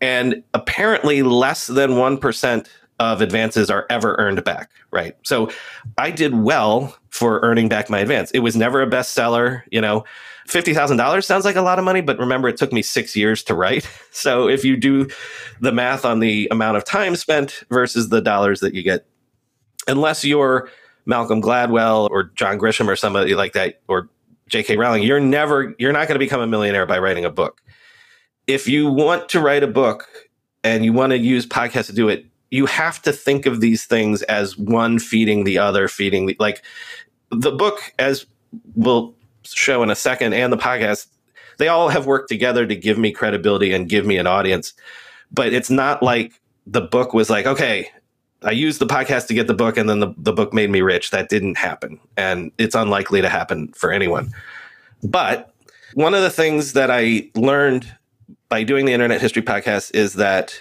And apparently, less than one percent of advances are ever earned back, right? So I did well for earning back my advance. It was never a bestseller, you know. $50,000 sounds like a lot of money, but remember it took me 6 years to write. [LAUGHS] So if you do the math on the amount of time spent versus the dollars that you get unless you're Malcolm Gladwell or John Grisham or somebody like that or J.K. Rowling, you're never you're not going to become a millionaire by writing a book. If you want to write a book and you want to use podcasts to do it, you have to think of these things as one feeding the other, feeding the like the book as we'll show in a second and the podcast they all have worked together to give me credibility and give me an audience. But it's not like the book was like okay i used the podcast to get the book and then the, the book made me rich. That didn't happen. And it's unlikely to happen for anyone. But one of the things that i learned by doing the internet history podcast is that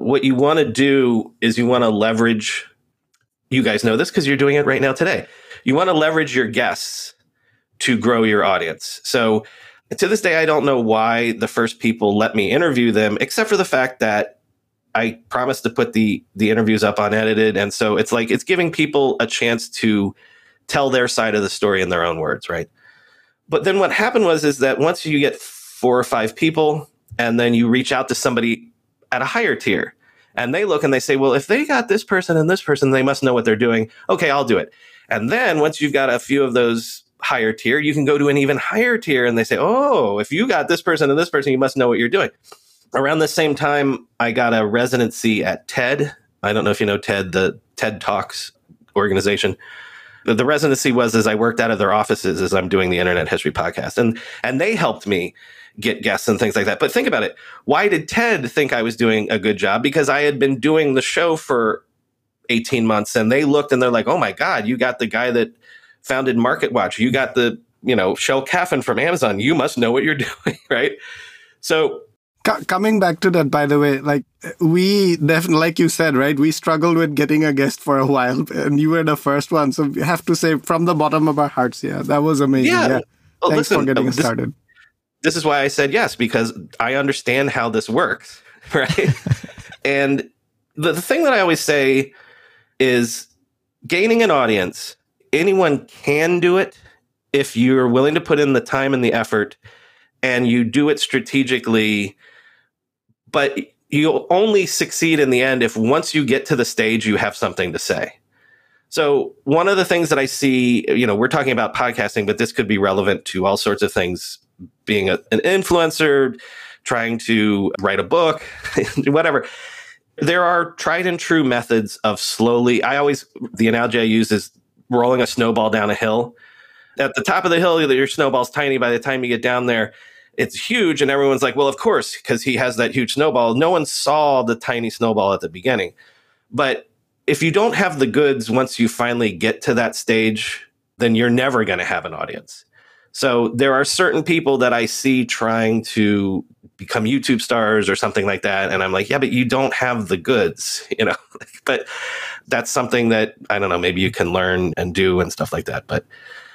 what you want to do is you want to leverage you guys know this because you're doing it right now today. You want to leverage your guests to grow your audience. So to this day i don't know why the first people let me interview them except for the fact that i promised to put the the interviews up unedited and so it's like it's giving people a chance to tell their side of the story in their own words right? But then what happened was is that once you get four or five people and then you reach out to somebody at a higher tier. And they look and they say, well, if they got this person and this person, they must know what they're doing. Okay, I'll do it. And then once you've got a few of those higher tier, you can go to an even higher tier and they say, oh, if you got this person and this person, you must know what you're doing. Around the same time, I got a residency at TED. I don't know if you know TED, the TED Talks organization. The, the residency was as I worked out of their offices as I'm doing the Internet History podcast. And and they helped me get guests and things like that. But think about it. Why did Ted think I was doing a good job? Because I had been doing the show for 18 months and they looked and they're like, oh my God, you got the guy that founded Market Watch. You got the, you know, Shel Kaphan from Amazon. You must know what you're [LAUGHS] doing, right? So coming back to that by the way like we definitely like you said right we struggled with getting a guest for a while and you were the first one so we have to say from the bottom of our hearts yeah that was amazing yeah, yeah. Well, thanks listen, for getting this, started this is why I said yes because I understand how this works, [LAUGHS] right? [LAUGHS] and the, the thing that I always say is gaining an audience. Anyone can do it if you're willing to put in the time and the effort and you do it strategically. But you'll only succeed in the end if once you get to the stage, you have something to say. So, one of the things that I see, you know, we're talking about podcasting, but this could be relevant to all sorts of things being a, an influencer, trying to write a book, [LAUGHS] whatever. There are tried and true methods of slowly. I always, the analogy I use is rolling a snowball down a hill. At the top of the hill, your snowball's tiny. By the time you get down there, it's huge. And everyone's like, well, of course, because he has that huge snowball. No one saw the tiny snowball at the beginning. But if you don't have the goods once you finally get to that stage, then you're never going to have an audience. So there are certain people that I see trying to become YouTube stars or something like that. And I'm like, yeah, but you don't have the goods, [LAUGHS] you know? [LAUGHS] but that's something that I don't know, maybe you can learn and do and stuff like that. But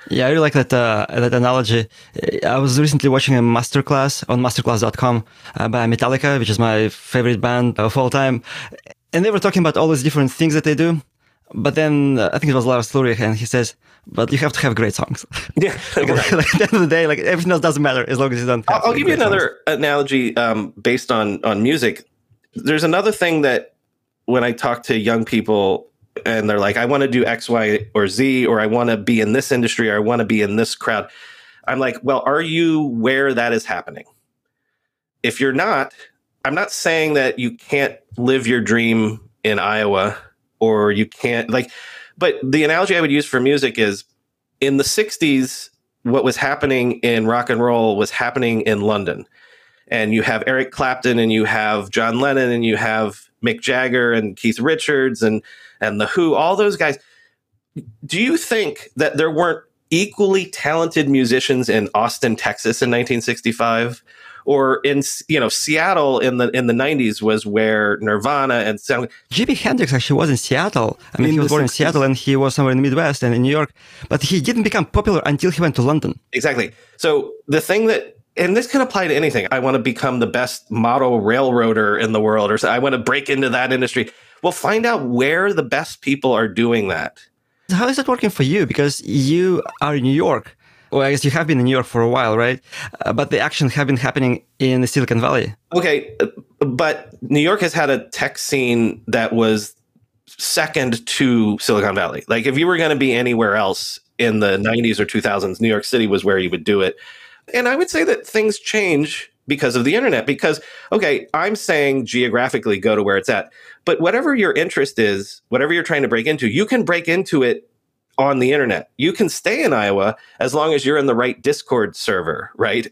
yeah, I really like that uh, that analogy. I was recently watching a masterclass on masterclass.com uh, by Metallica, which is my favorite band of all time. And they were talking about all these different things that they do. But then uh, I think it was Lars Ulrich, and he says, "But you have to have great songs." [LAUGHS] Yeah, like, right. [LAUGHS] like, at the end of the day, like everything else doesn't matter as long as you don't. I'll, I'll give you another songs. analogy um, based on on music. There's another thing that when I talk to young people and they're like, "I want to do X, Y, or Z, or I want to be in this industry, or I want to be in this crowd," I'm like, "Well, are you where that is happening? If you're not, I'm not saying that you can't live your dream in Iowa." Or you can't like but the analogy I would use for music is in the 60s what was happening in rock and roll was happening in London. And you have Eric Clapton and you have John Lennon and you have Mick Jagger and Keith Richards and and the Who, all those guys. Do you think that there weren't equally talented musicians in Austin, Texas in 1965? Or in you know Seattle in the in the 90s was where Nirvana and sound Jimi Hendrix actually was in Seattle. I mean, in he was born 60s. in Seattle and he was somewhere in the Midwest and in New York, but he didn't become popular until he went to London. Exactly. So the thing that and this can apply to anything. I want to become the best model railroader in the world, or I want to break into that industry. Well, find out where the best people are doing that. How is that working for you? Because you are in New York well, I guess you have been in New York for a while, right? Uh, but the action have been happening in Silicon Valley. Okay, but New York has had a tech scene that was second to Silicon Valley. Like if you were going to be anywhere else in the 90s or 2000s, New York City was where you would do it. And I would say that things change because of the internet because okay, I'm saying geographically go to where it's at. But whatever your interest is, whatever you're trying to break into, you can break into it on the internet. You can stay in Iowa as long as you're in the right Discord server, right?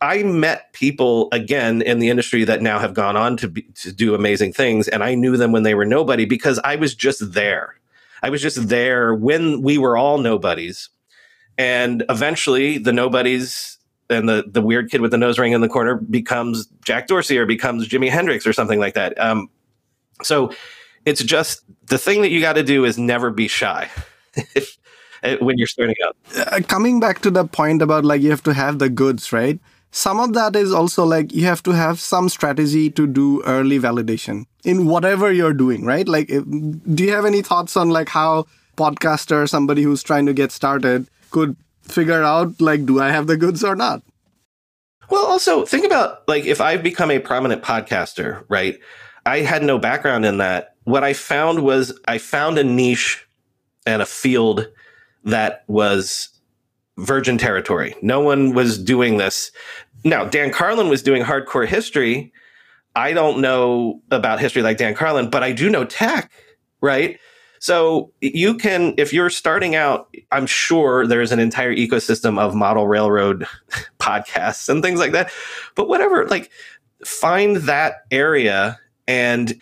I met people again in the industry that now have gone on to be, to do amazing things, and I knew them when they were nobody because I was just there. I was just there when we were all nobodies, and eventually the nobodies and the the weird kid with the nose ring in the corner becomes Jack Dorsey or becomes Jimi Hendrix or something like that. Um, so it's just the thing that you got to do is never be shy. [LAUGHS] when you're starting out. Uh, coming back to the point about like you have to have the goods, right? Some of that is also like you have to have some strategy to do early validation in whatever you're doing, right? Like, if, do you have any thoughts on like how podcaster, somebody who's trying to get started, could figure out like, do I have the goods or not? Well, also think about like if I've become a prominent podcaster, right? I had no background in that. What I found was I found a niche and a field that was virgin territory. No one was doing this. Now, Dan Carlin was doing hardcore history. I don't know about history like Dan Carlin, but I do know tech, right? So you can, if you're starting out, I'm sure there's an entire ecosystem of model railroad [LAUGHS] podcasts and things like that. But whatever, like find that area and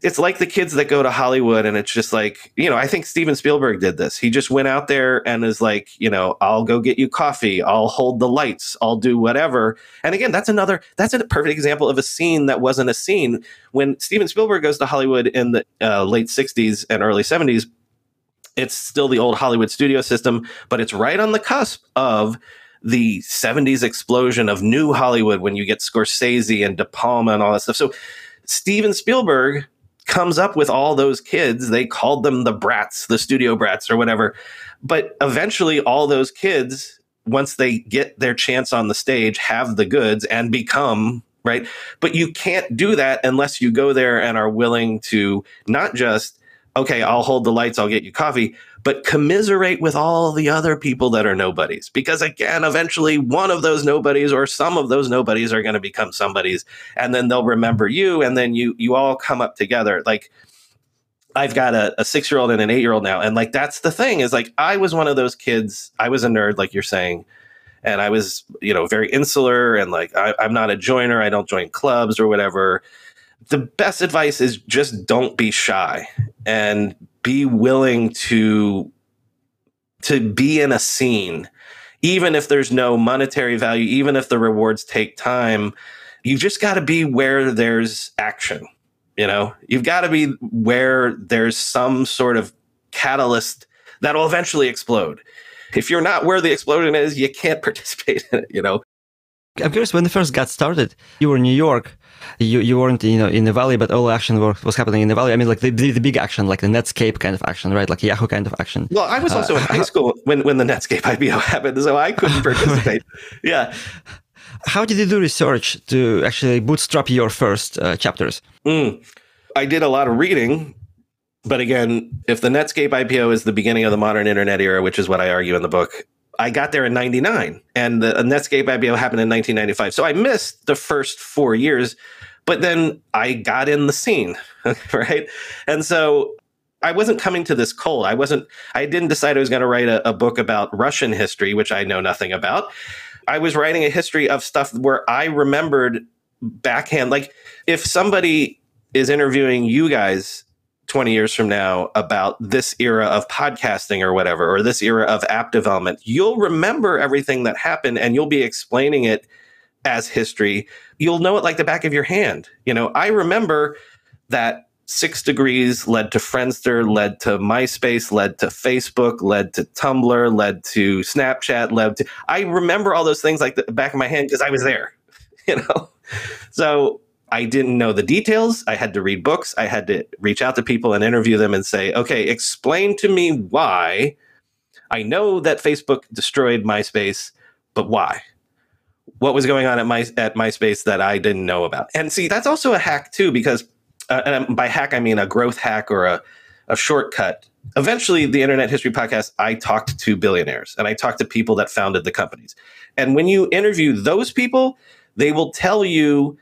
it's like the kids that go to Hollywood and it's just like, you know, I think Steven Spielberg did this. He just went out there and is like, you know, I'll go get you coffee, I'll hold the lights, I'll do whatever. And again, that's another that's a perfect example of a scene that wasn't a scene. When Steven Spielberg goes to Hollywood in the uh, late 60s and early 70s, it's still the old Hollywood studio system, but it's right on the cusp of the 70s explosion of new Hollywood when you get Scorsese and De Palma and all that stuff. So Steven Spielberg comes up with all those kids. They called them the brats, the studio brats, or whatever. But eventually, all those kids, once they get their chance on the stage, have the goods and become right. But you can't do that unless you go there and are willing to not just, okay, I'll hold the lights, I'll get you coffee, but commiserate with all the other people that are nobodies. Because again, eventually one of those nobodies or some of those nobodies are going to become somebodies and then they'll remember you and then you you all come up together. Like I've got a, a six year old and an eight year old now. And like that's the thing is like I was one of those kids, I was a nerd, like you're saying. And I was, you know, very insular and like I, I'm not a joiner, I don't join clubs or whatever the best advice is just don't be shy and be willing to to be in a scene. Even if there's no monetary value even if the rewards take time you've just got to be where there's action you know? You've got to be where there's some sort of catalyst that'll eventually explode. If you're not where the explosion is you can't [LAUGHS] participate in it you know? I'm curious when you first got started you were in new york you you weren't you know in the valley, but all the action was happening in the valley. I mean, like the, the, the, big action, like the Netscape kind of action, right? Like Yahoo kind of action. Well, I was also uh, in high school when when the Netscape IPO [LAUGHS] happened, so I couldn't [LAUGHS] participate. yeah. How did you do research to actually bootstrap your first uh, chapters? Mm. I did a lot of reading, but again, if the Netscape IPO is the beginning of the modern internet era, which is what I argue in the book, I got there in 99 and the Netscape IPO happened in 1995. So I missed the first four years, but then I got in the scene, [LAUGHS] right? And so I wasn't coming to this cold. I wasn't, I didn't decide I was going to write a, a book about Russian history, which I know nothing about. I was writing a history of stuff where I remembered backhand. Like if somebody is interviewing you guys 20 years from now about this era of podcasting or whatever, or this era of app development, you'll remember everything that happened and you'll be explaining it as history. You'll know it like the back of your hand. You know, I remember that six degrees led to Friendster, led to MySpace, led to Facebook, led to Tumblr, led to Snapchat, led to. I remember all those things like the back of my hand because I was there, [LAUGHS] you know? So I didn't know the details. I had to read books. I had to reach out to people and interview them and say, okay, explain to me why. I know that Facebook destroyed MySpace, but why? What was going on at my at MySpace that I didn't know about? And see, that's also a hack too, because uh, and by hack I mean a growth hack or a, a shortcut. Eventually, the Internet History Podcast, I talked to billionaires and I talked to people that founded the companies. And when you interview those people, they will tell you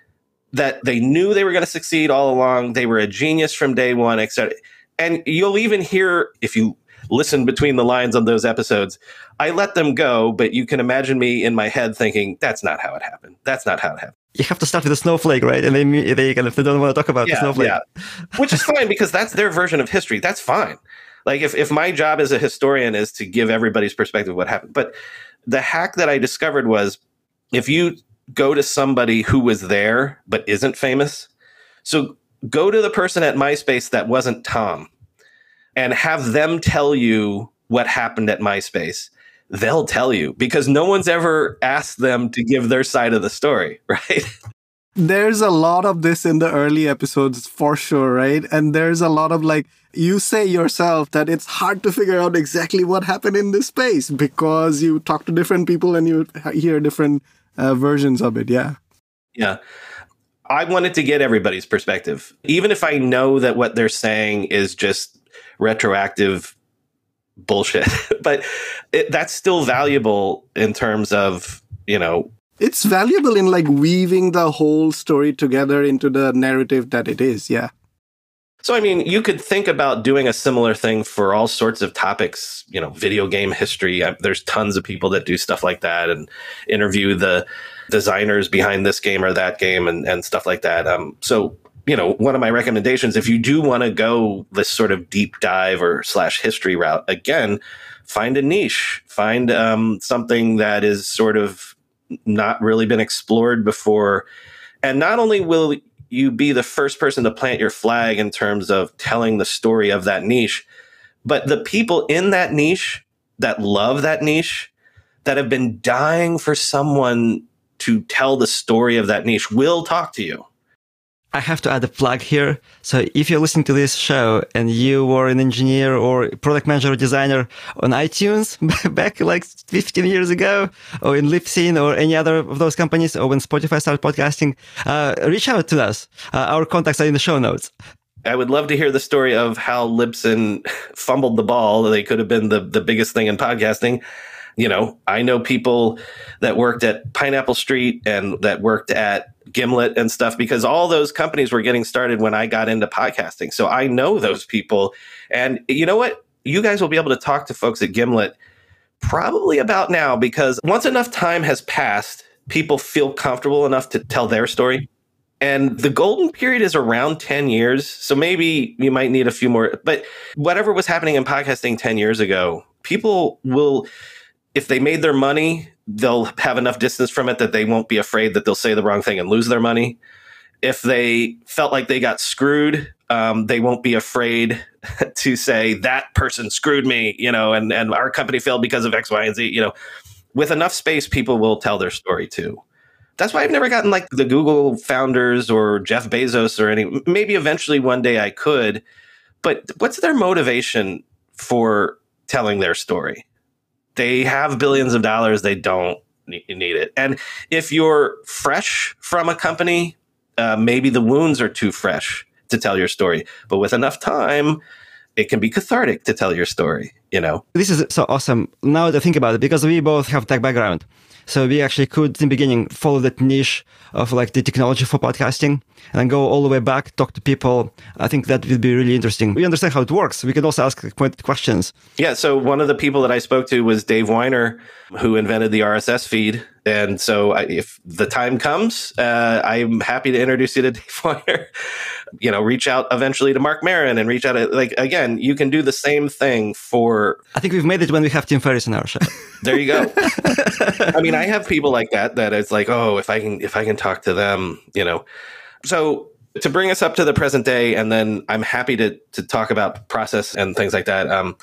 that they knew they were going to succeed all along. They were a genius from day one, etc. And you'll even hear if you listen between the lines on those episodes. I let them go, but you can imagine me in my head thinking, "That's not how it happened. That's not how it happened." You have to start with a snowflake, right? And they they kind of they don't want to talk about yeah, the snowflake, yeah. which is fine because that's their version of history. That's fine. Like if if my job as a historian is to give everybody's perspective of what happened, but the hack that I discovered was if you go to somebody who was there but isn't famous. So go to the person at MySpace that wasn't Tom and have them tell you what happened at MySpace. They'll tell you because no one's ever asked them to give their side of the story, [LAUGHS] right? There's a lot of this in the early episodes for sure, right? And there's a lot of like, you say yourself that it's hard to figure out exactly what happened in this space because you talk to different people and you hear different uh, versions of it. Yeah. Yeah. I wanted to get everybody's perspective, even if I know that what they're saying is just retroactive bullshit. [LAUGHS] but it, that's still valuable in terms of, you know, it's valuable in like weaving the whole story together into the narrative that it is. Yeah. So, I mean, you could think about doing a similar thing for all sorts of topics, you know, video game history. There's tons of people that do stuff like that and interview the designers behind this game or that game and, and stuff like that. Um, so, you know, one of my recommendations, if you do want to go this sort of deep dive or slash history route, again, find a niche, find um, something that is sort of not really been explored before. And not only will you be the first person to plant your flag in terms of telling the story of that niche. But the people in that niche that love that niche, that have been dying for someone to tell the story of that niche, will talk to you. I have to add a plug here. So if you're listening to this show and you were an engineer or product manager or designer on iTunes [LAUGHS] back like 15 years ago, or in Libsyn or any other of those companies, or when Spotify started podcasting, uh, reach out to us. Uh, our contacts are in the show notes. I would love to hear the story of how Libsyn [LAUGHS] fumbled the ball. They could have been the, the biggest thing in podcasting you know, I know people that worked at Pineapple Street and that worked at Gimlet and stuff because all those companies were getting started when I got into podcasting. So I know those people. And you know what? You guys will be able to talk to folks at Gimlet probably about now because once enough time has passed, people feel comfortable enough to tell their story. And the golden period is around 10 years. So maybe you might need a few more, but whatever was happening in podcasting 10 years ago, people will if they made their money, they'll have enough distance from it that they won't be afraid that they'll say the wrong thing and lose their money. If they felt like they got screwed, um, they won't be afraid [LAUGHS] to say that person screwed me, you know, and and our company failed because of X, Y, and Z. You know, with enough space, people will tell their story too. That's why I've never gotten like the Google founders or Jeff Bezos or any. Maybe eventually one day I could, but what's their motivation for telling their story? They have billions of dollars. They don't need it. And if you're fresh from a company, uh, maybe the wounds are too fresh to tell your story. But with enough time, it can be cathartic to tell your story. You know, this is so awesome. Now that I think about it, because we both have tech background. So we actually could in the beginning follow that niche of like the technology for podcasting and go all the way back, talk to people. I think that would be really interesting. We understand how it works. We can also ask pointed questions. Yeah. So one of the people that I spoke to was Dave Winer, who invented the RSS feed. And so I, if the time comes, uh, I'm happy to introduce you to [LAUGHS] Dave Winer. you know, reach out eventually to Marc Maron and reach out to, like, again, you can do the same thing for. I think we've made it when we have Tim Ferriss in our show. [LAUGHS] there you go. I mean, I have people like that, that it's like, oh, if I can, if I can talk to them, you know, so to bring us up to the present day, and then I'm happy to to talk about process and things like that. Um,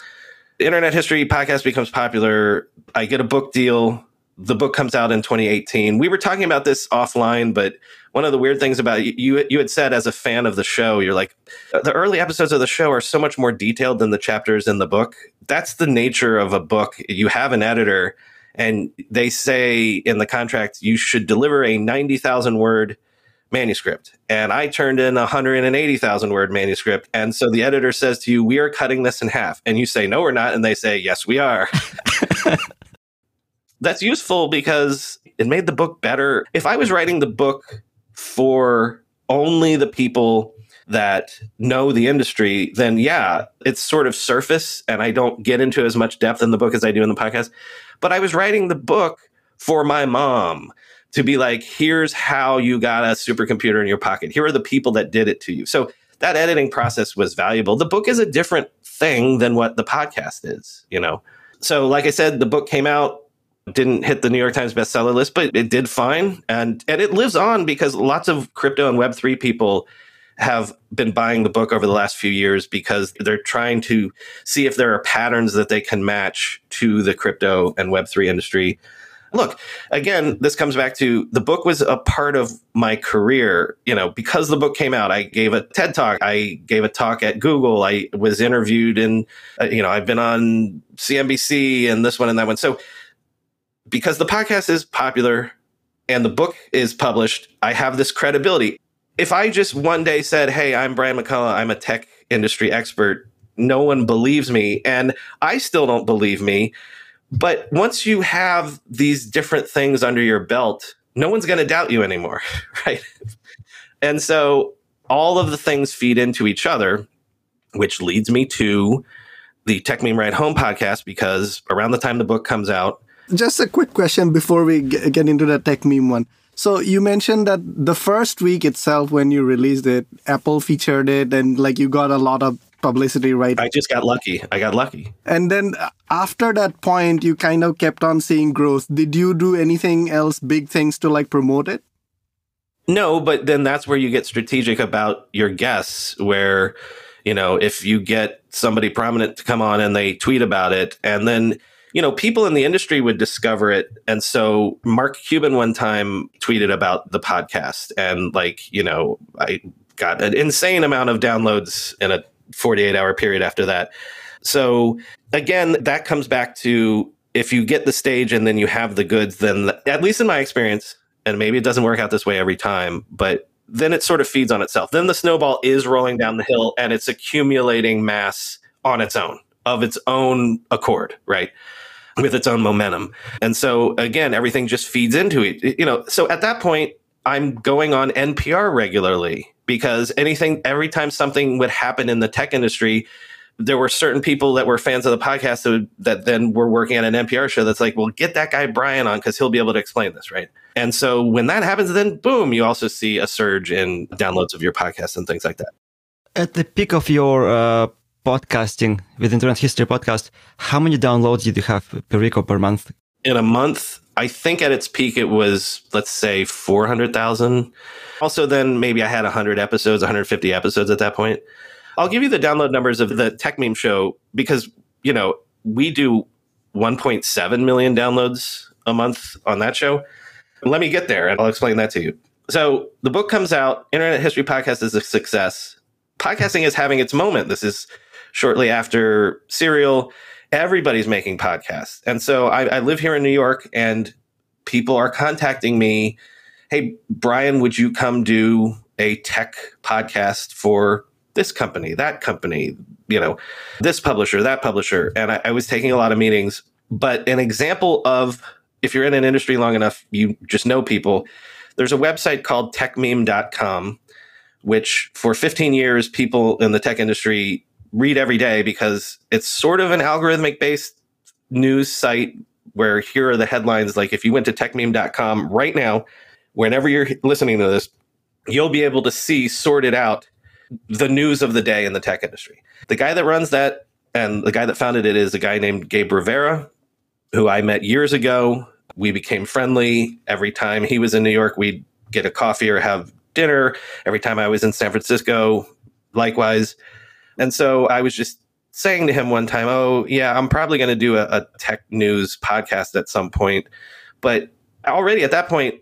Internet History podcast becomes popular. I get a book deal. The book comes out in 2018. We were talking about this offline, but one of the weird things about you, you had said as a fan of the show, you're like, uh, the early episodes of the show are so much more detailed than the chapters in the book. That's the nature of a book. You have an editor, and they say in the contract you should deliver a 90,000 word manuscript and I turned in a 180,000 word manuscript. And so the editor says to you, We are cutting this in half. And you say, No, we're not. And they say, Yes, we are. [LAUGHS] That's useful because it made the book better. If I was writing the book for only the people that know the industry, then yeah, it's sort of surface and I don't get into as much depth in the book as I do in the podcast. But I was writing the book for my mom to be like, here's how you got a supercomputer in your pocket. Here are the people that did it to you. So that editing process was valuable. The book is a different thing than what the podcast is, you know? So, like I said, the book came out, didn't hit the New York Times bestseller list, but it did fine. And, and it lives on because lots of crypto and Web3 people have been buying the book over the last few years because they're trying to see if there are patterns that they can match to the crypto and Web3 industry look, again, this comes back to the book was a part of my career. You know, because the book came out, I gave a TED talk, I gave a talk at Google, I was interviewed in, uh, you know, I've been on CNBC and this one and that one. So, because the podcast is popular and the book is published, I have this credibility. If I just one day said, Hey, I'm Brian McCullough, I'm a tech industry expert, no one believes me. And I still don't believe me but once you have these different things under your belt, no one's going to doubt you anymore, [LAUGHS] right? and so all of the things feed into each other, which leads me to the Techmeme Ride Home podcast because around the time the book comes out. Just a quick question before we get into the Techmeme one. So you mentioned that the first week itself, when you released it, Apple featured it, and like you got a lot of publicity right? I just got lucky. I got lucky. And then uh, after that point you kind of kept on seeing growth. Did you do anything else big things to like promote it? No but then that's where you get strategic about your guests where you know if you get somebody prominent to come on and they tweet about it and then you know people in the industry would discover it. And so mark cuban one time tweeted about the podcast and like you know i got an insane amount of downloads in a 48 hour period after that. So again, that comes back to if you get the stage and then you have the goods, then at least in my experience, and maybe it doesn't work out this way every time, but then it sort of feeds on itself. Then the snowball is rolling down the hill and it's accumulating mass on its own, of its own accord, right? With its own momentum. And so again, everything just feeds into it. You know, so at that point, I'm going on NPR regularly because anything every time something would happen in the tech industry there were certain people that were fans of the podcast that, would, that then were working at an NPR show that's like, well, get that guy Brian on because he'll be able to explain this, right? And so when that happens, then boom, you also see a surge in downloads of your podcast and things like that. At the peak of your uh, podcasting with Internet History Podcast, how many downloads did you have per week or per month? In a month, I think at its peak, it was, let's say, 400,000. Also, then maybe I had 100 episodes, 150 episodes at that point. I'll give you the download numbers of the Techmeme show because, you know, we do 1.7 million downloads a month on that show. Let me get there and I'll explain that to you. So the book comes out, Internet History Podcast is a success. Podcasting is having its moment. This is shortly after Serial. Everybody's making podcasts. And so I, I live here in New York and people are contacting me hey, Brian, would you come do a tech podcast for this company, that company, you know, this publisher, that publisher? And I, I was taking a lot of meetings. But an example of if you're in an industry long enough, you just know people. There's a website called techmeme.com, which for 15 years, people in the tech industry read every day because it's sort of an algorithmic based news site where here are the headlines. Like if you went to techmeme.com right now, whenever you're listening to this, you'll be able to see sorted out the news of the day in the tech industry. The guy that runs that and the guy that founded it is a guy named Gabe Rivera, who I met years ago. We became friendly. Every time he was in New York, we'd get a coffee or have dinner. Every time I was in San Francisco, likewise. And so I was just saying to him one time, Oh, yeah, I'm probably going to do a, a tech news podcast at some point. But already at that point,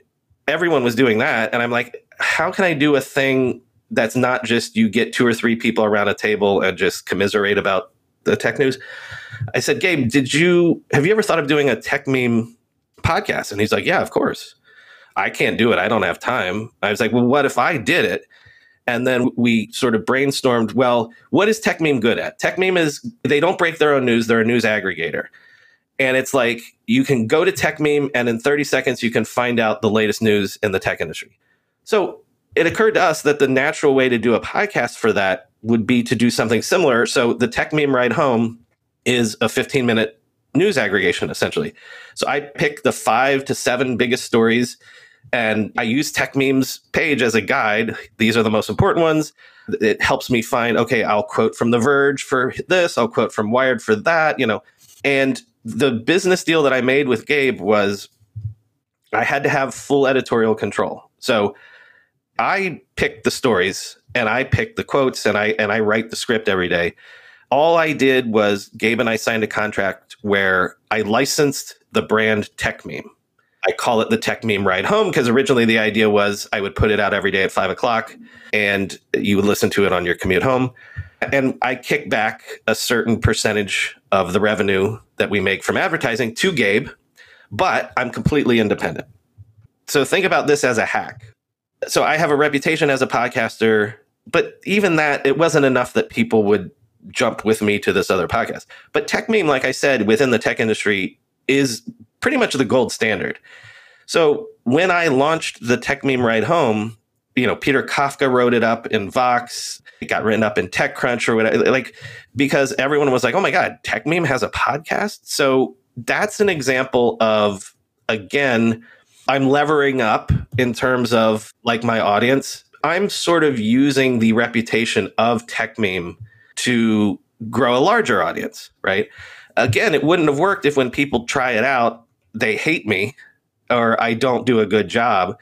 everyone was doing that. And I'm like, how can I do a thing that's not just you get two or three people around a table and just commiserate about the tech news? I said, Gabe, did you have you ever thought of doing a Techmeme podcast? And he's like, Yeah, of course. I can't do it. I don't have time. I was like, Well, what if I did it? And then we sort of brainstormed, well, what is Techmeme good at? Techmeme is they don't break their own news, they're a news aggregator. And it's like you can go to Techmeme and in 30 seconds you can find out the latest news in the tech industry. So it occurred to us that the natural way to do a podcast for that would be to do something similar. So the Techmeme Ride Home is a 15 minute news aggregation essentially. So I pick the five to seven biggest stories and I use Techmeme's page as a guide. These are the most important ones. It helps me find, okay, I'll quote from The Verge for this, I'll quote from Wired for that, you know. And the business deal that I made with Gabe was I had to have full editorial control. So I pick the stories and I pick the quotes and I and I write the script every day. All I did was Gabe and I signed a contract where I licensed the brand Techmeme. I call it the Techmeme Ride Home because originally the idea was I would put it out every day at five o'clock and you would listen to it on your commute home. And I kick back a certain percentage of the revenue that we make from advertising to Gabe, but I'm completely independent. So think about this as a hack so I have a reputation as a podcaster, but even that, it wasn't enough that people would jump with me to this other podcast. But tech meme, like I said, within the tech industry is pretty much the gold standard. So when I launched the Techmeme Ride Home, you know, Peter Kafka wrote it up in Vox. It got written up in TechCrunch or whatever, like because everyone was like, "Oh my God, Techmeme has a podcast." So that's an example of again I'm levering up in terms of like my audience. I'm sort of using the reputation of Techmeme to grow a larger audience, right? Again, it wouldn't have worked if when people try it out, they hate me or I don't do a good job.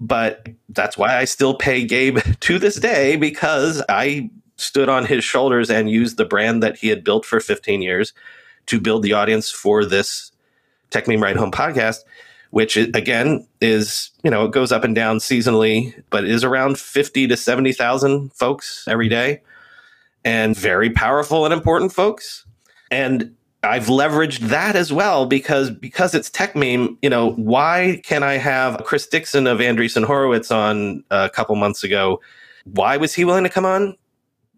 But that's why I still pay Gabe [LAUGHS] to this day because I stood on his shoulders and used the brand that he had built for 15 years to build the audience for this Techmeme Ride Home podcast which again is you know it goes up and down seasonally, but is around fifty to seventy thousand folks every day, and very powerful and important folks. And I've leveraged that as well because because it's Techmeme. You know, why can I have Chris Dixon of Andreessen Horowitz on uh, a couple months ago? Why was he willing to come on?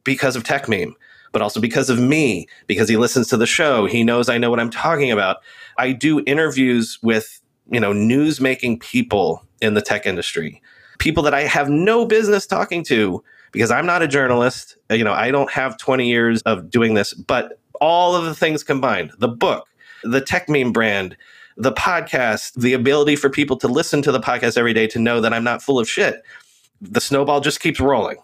Because of Techmeme, but also because of me. Because he listens to the show, he knows I know what I'm talking about. I do interviews with you know, news making people in the tech industry, people that I have no business talking to because I'm not a journalist. You know, I don't have 20 years of doing this, but all of the things combined the book, the Techmeme brand, the podcast, the ability for people to listen to the podcast every day to know that I'm not full of shit. The snowball just keeps rolling,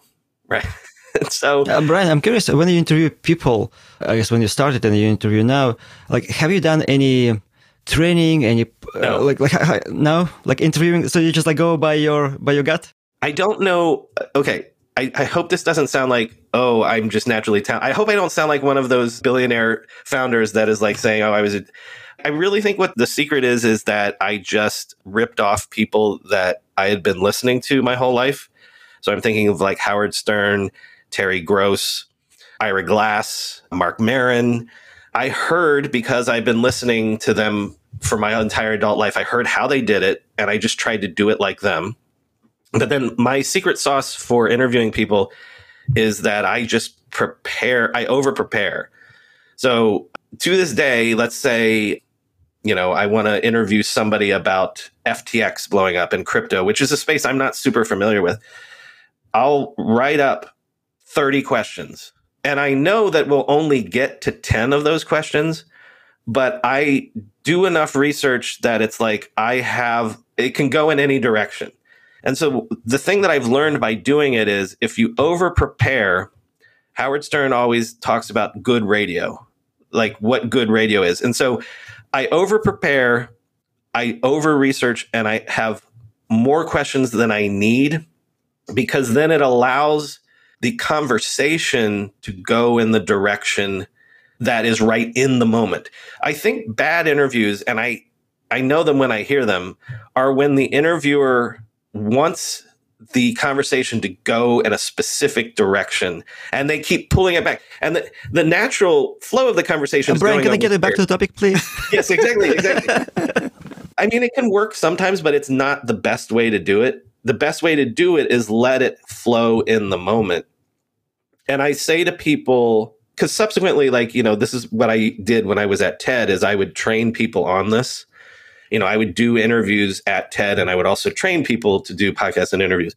right? [LAUGHS] so, uh, Brian, I'm curious when you interview people, I guess when you started and you interview now, like, have you done any training Any uh, no. like like no like interviewing so you just like go by your by your gut i don't know okay I, I hope this doesn't sound like oh i'm just naturally talented i hope i don't sound like one of those billionaire founders that is like saying oh i was a I really think what the secret is is that I just ripped off people that I had been listening to my whole life. So I'm thinking of like Howard Stern, Terry Gross, Ira Glass, Marc Maron. I heard because I've been listening to them for my entire adult life. I heard how they did it and I just tried to do it like them. But then my secret sauce for interviewing people is that I just prepare, I over prepare. So to this day, let's say you know, I want to interview somebody about FTX blowing up in crypto, which is a space I'm not super familiar with. I'll write up 30 questions. And I know that we'll only get to 10 of those questions, but I do enough research that it's like I have, it can go in any direction. And so the thing that I've learned by doing it is if you over prepare, Howard Stern always talks about good radio, like what good radio is. And so I over prepare, I over research, and I have more questions than I need because then it allows the conversation to go in the direction that is right in the moment. I think bad interviews, and I I know them when I hear them, are when the interviewer wants the conversation to go in a specific direction and they keep pulling it back. And the, the natural flow of the conversation Brian, can I get it back to the topic please? [LAUGHS] Yes exactly exactly. [LAUGHS] I mean it can work sometimes but it's not the best way to do it. The best way to do it is let it flow in the moment. And I say to people because subsequently like you know this is what I did when I was at TED is I would train people on this you know, I would do interviews at TED and I would also train people to do podcasts and interviews.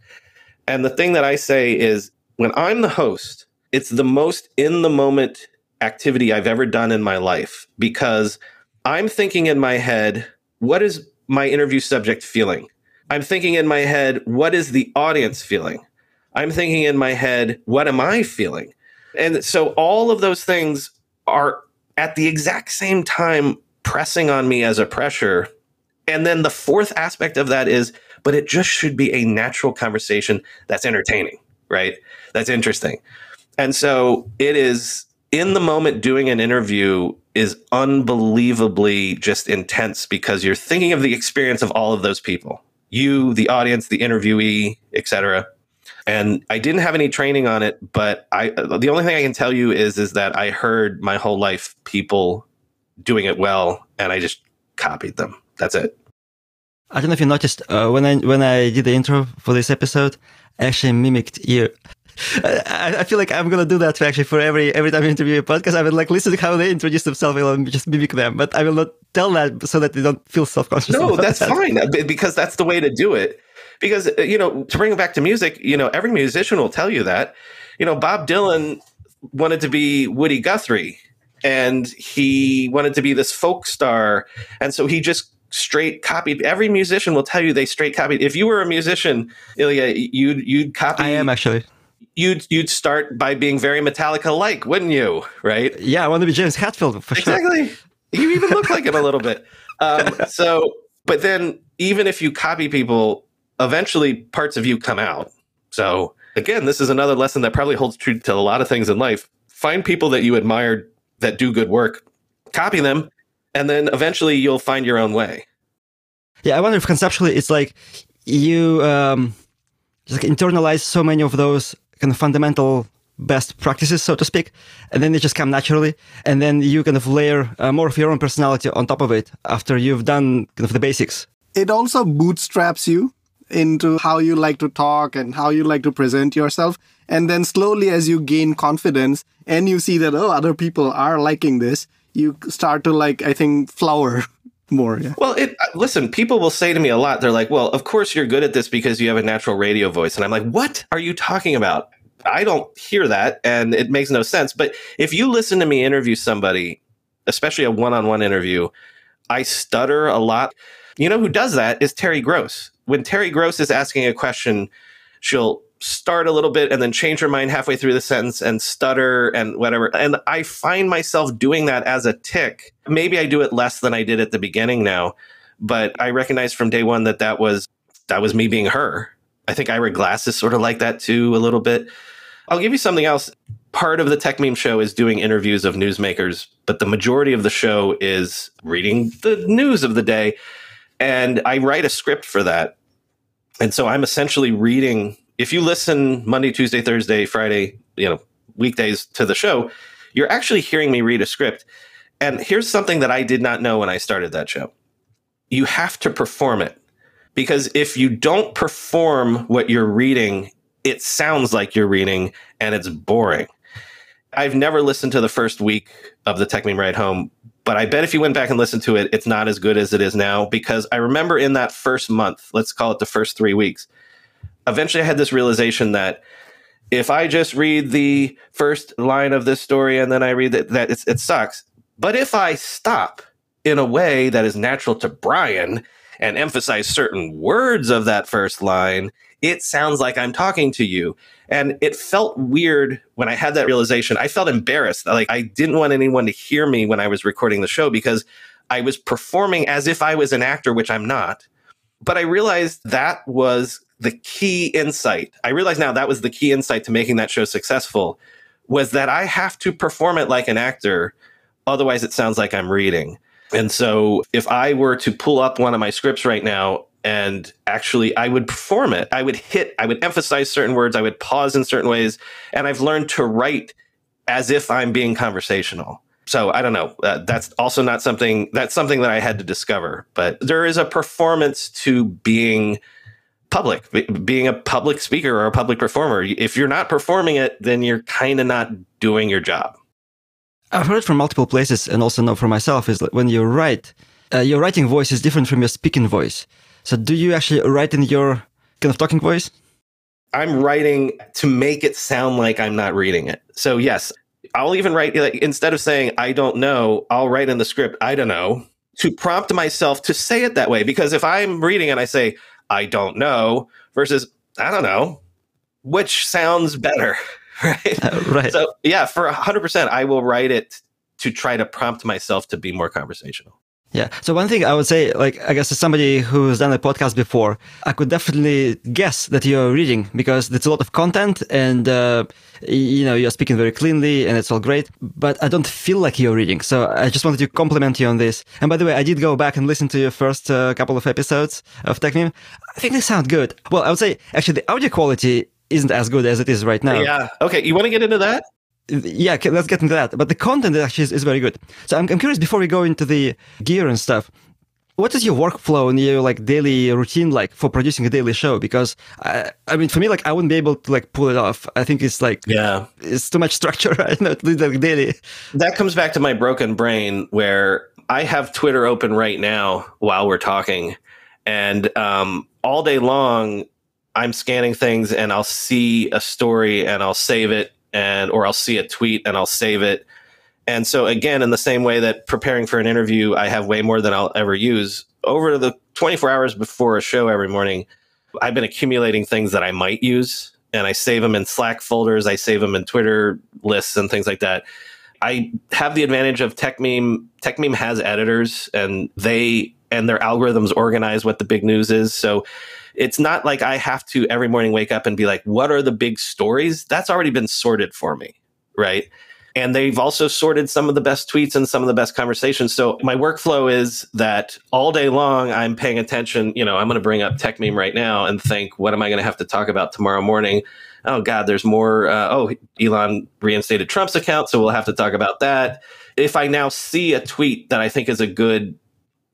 And the thing that I say is when I'm the host, it's the most in the moment activity I've ever done in my life because I'm thinking in my head, what is my interview subject feeling? I'm thinking in my head, what is the audience feeling? I'm thinking in my head, what am I feeling? And so all of those things are at the exact same time pressing on me as a pressure and then the fourth aspect of that is, but it just should be a natural conversation that's entertaining, right? That's interesting. And so it is in the moment doing an interview is unbelievably just intense because you're thinking of the experience of all of those people you the audience the interviewee etc and i didn't have any training on it but i the only thing i can tell you is is that i heard my whole life people doing it well and i just copied them that's it. I don't know if you noticed uh, when I when I did the intro for this episode, I actually mimicked you. [LAUGHS] I, I, feel like I'm gonna do that actually for every every time I interview a podcast. I will like listen to how they introduce themselves and just mimic them, but I will not tell that so that they don't feel self conscious. No, that's that. fine because that's the way to do it. Because uh, you know, to bring it back to music, you know, every musician will tell you that. You know, Bob Dylan wanted to be Woody Guthrie, and he wanted to be this folk star, and so he just straight copied. Every musician will tell you they straight copied. If you were a musician, Ilya, you'd you'd copy. I am actually. You'd you'd start by being very Metallica like, wouldn't you? Right? Yeah, I want to be James Hetfield for exactly. sure. Exactly. You even look like him a little bit. Um, [LAUGHS] so, but then even if you copy people, eventually parts of you come out. So again, this is another lesson that probably holds true to a lot of things in life. Find people that you admire that do good work, copy them, and then eventually you'll find your own way. Yeah, I wonder if conceptually it's like you um, just like internalize so many of those kind of fundamental best practices, so to speak, and then they just come naturally, and then you kind of layer uh, more of your own personality on top of it after you've done kind of the basics. It also bootstraps you into how you like to talk and how you like to present yourself. And then slowly, as you gain confidence and you see that, oh, other people are liking this, you start to like i think flower [LAUGHS] more yeah. Well it uh, listen people will say to me a lot they're like well of course you're good at this because you have a natural radio voice. And i'm like what are you talking about? I don't hear that and it makes no sense but if you listen to me interview somebody especially a one-on-one interview i stutter a lot. You know who does that is terry gross. When terry gross is asking a question she'll start a little bit and then change her mind halfway through the sentence and stutter and whatever. And I find myself doing that as a tick. Maybe I do it less than I did at the beginning now, but I recognize from day one that that was that was me being her. I think Ira Glass is sort of like that too a little bit. I'll give you something else. Part of the Techmeme show is doing interviews of newsmakers, but the majority of the show is reading the news of the day. And I write a script for that. And so I'm essentially reading if you listen Monday, Tuesday, Thursday, Friday, you know, weekdays to the show, you're actually hearing me read a script. And here's something that I did not know when I started that show. You have to perform it. Because if you don't perform what you're reading, it sounds like you're reading and it's boring. I've never listened to the first week of the Techmeme Ride Home but I bet if you went back and listened to it, it's not as good as it is now because I remember in that first month, let's call it the first three weeks, eventually I had this realization that if I just read the first line of this story and then I read that, that it sucks. But if I stop in a way that is natural to Brian and emphasize certain words of that first line, it sounds like I'm talking to you. And it felt weird when I had that realization. I felt embarrassed. Like I didn't want anyone to hear me when I was recording the show because I was performing as if I was an actor, which I'm not. But I realized that was the key insight. I realize now that was the key insight to making that show successful was that I have to perform it like an actor. Otherwise, it sounds like I'm reading. And so if I were to pull up one of my scripts right now and actually I would perform it, I would hit, I would emphasize certain words, I would pause in certain ways. And I've learned to write as if I'm being conversational. So I don't know. Uh, that's also not something that's something that I had to discover. But there is a performance to being public, being a public speaker or a public performer. If you're not performing it, then you're kind of not doing your job. I've heard from multiple places and also know for myself is that when you write, uh, your writing voice is different from your speaking voice. So do you actually write in your kind of talking voice? I'm writing to make it sound like I'm not reading it. So yes, I'll even write like instead of saying I don't know, I'll write in the script I don't know to prompt myself to say it that way because if I'm reading and I say I don't know versus I don't know, which sounds better, [LAUGHS] right? Uh, right. So, yeah, for 100%, I will write it to try to prompt myself to be more conversational. Yeah. So one thing I would say, like, I guess as somebody who's done a podcast before, I could definitely guess that you're reading because it's a lot of content and, uh, you know, you're speaking very cleanly and it's all great, but I don't feel like you're reading. So I just wanted to compliment you on this. And by the way, I did go back and listen to your first uh, couple of episodes of Techmeme. I think they sound good. Well, I would say actually the audio quality isn't as good as it is right now. Yeah. Okay. You want to get into that? Yeah, let's get into that. But the content actually is, is very good. So I'm, I'm curious before we go into the gear and stuff. What is your workflow and your like daily routine like for producing a daily show? Because I, I mean, for me, like I wouldn't be able to like pull it off. I think it's like yeah, it's too much structure. I know like daily. That comes back to my broken brain where I have Twitter open right now while we're talking, and um, all day long I'm scanning things and I'll see a story and I'll save it and or I'll see a tweet and I'll save it. And so again, in the same way that preparing for an interview, I have way more than I'll ever use over the 24 hours before a show every morning. I've been accumulating things that I might use and I save them in Slack folders. I save them in Twitter lists and things like that. I have the advantage of Techmeme. Techmeme has editors and they and their algorithms organize what the big news is. So it's not like I have to every morning wake up and be like, what are the big stories? That's already been sorted for me. Right. And they've also sorted some of the best tweets and some of the best conversations. So my workflow is that all day long, I'm paying attention. You know, I'm going to bring up Techmeme right now and think, what am I going to have to talk about tomorrow morning? Oh, God, there's more. Uh, oh, Elon reinstated Trump's account. So we'll have to talk about that. If I now see a tweet that I think is a good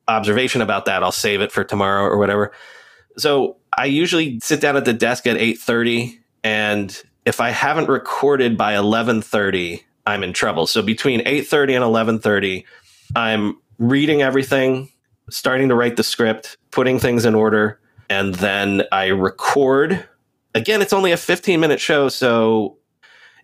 observation about that, I'll save it for tomorrow or whatever. So I usually sit down at the desk at 8:30 and if I haven't recorded by 11:30, I'm in trouble. So between 8:30 and 11:30, I'm reading everything, starting to write the script, putting things in order, and then I record. Again, it's only a 15 minute show, so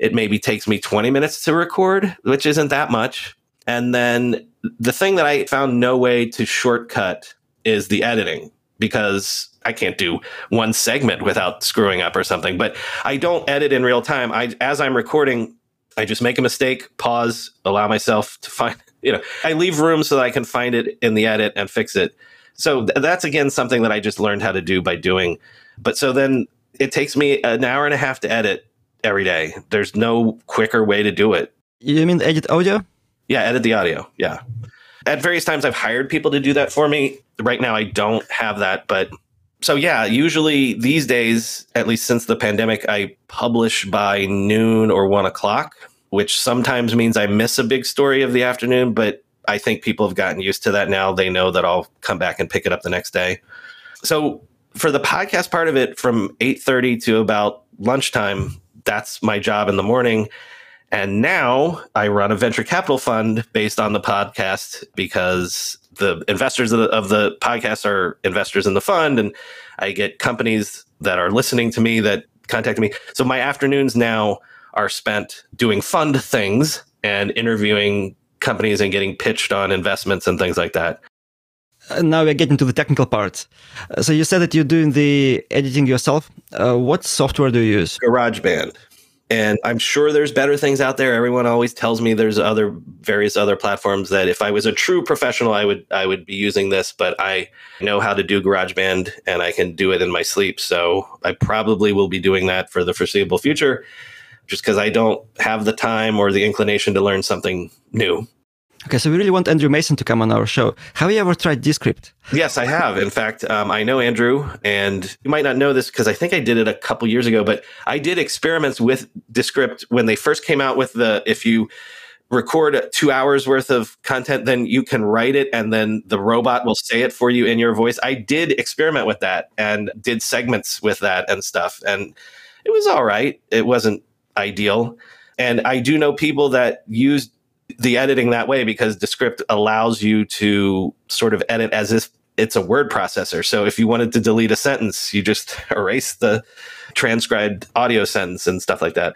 it maybe takes me 20 minutes to record, which isn't that much. And then the thing that I found no way to shortcut is the editing because I can't do one segment without screwing up or something. But I don't edit in real time. I as I'm recording, I just make a mistake, pause, allow myself to find. [LAUGHS] You know, I leave room so that I can find it in the edit and fix it. So th- that's again something that I just learned how to do by doing. But so then it takes me an hour and a half to edit every day. There's no quicker way to do it. You mean edit audio? Yeah, edit the audio. Yeah. At various times, I've hired people to do that for me. Right now, I don't have that, but so yeah, usually these days, at least since the pandemic, I publish by noon or one o'clock, which sometimes means I miss a big story of the afternoon, but I think people have gotten used to that now. They know that I'll come back and pick it up the next day. So for the podcast part of it, from 8:30 to about lunchtime, that's my job in the morning. And now I run a venture capital fund based on the podcast because the investors of the, of the podcast are investors in the fund. And I get companies that are listening to me that contact me. So my afternoons now are spent doing fund things and interviewing companies and getting pitched on investments and things like that. Uh, now we're getting to the technical part. Uh, so you said that you're doing the editing yourself. Uh, what software do you use? GarageBand. And I'm sure there's better things out there. Everyone always tells me there's other various other platforms that if I was a true professional, I would I would be using this, but I know how to do GarageBand and I can do it in my sleep. So I probably will be doing that for the foreseeable future just because I don't have the time or the inclination to learn something new. Okay, so we really want Andrew Mason to come on our show. Have you ever tried Descript? Yes, I have. In fact, um, I know Andrew, and you might not know this because I think I did it a couple years ago, but I did experiments with Descript when they first came out with the if you record two hours worth of content, then you can write it and then the robot will say it for you in your voice. I did experiment with that and did segments with that and stuff. And it was all right. It wasn't ideal. And I do know people that use the editing that way because Descript allows you to sort of edit as if it's a word processor. So if you wanted to delete a sentence, you just [LAUGHS] erase the transcribed audio sentence and stuff like that.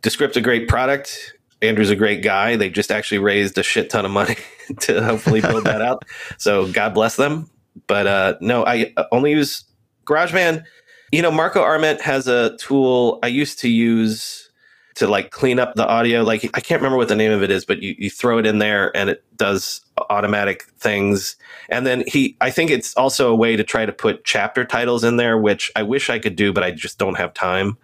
Descript's a great product. Andrew's a great guy. They just actually raised a shit ton of money [LAUGHS] to hopefully build that out. So God bless them. But uh, no, I only use GarageBand. You know, Marco Arment has a tool I used to use to like clean up the audio. Like I can't remember what the name of it is, but you, you throw it in there and it does automatic things. And then he, I think it's also a way to try to put chapter titles in there, which I wish I could do, but I just don't have time.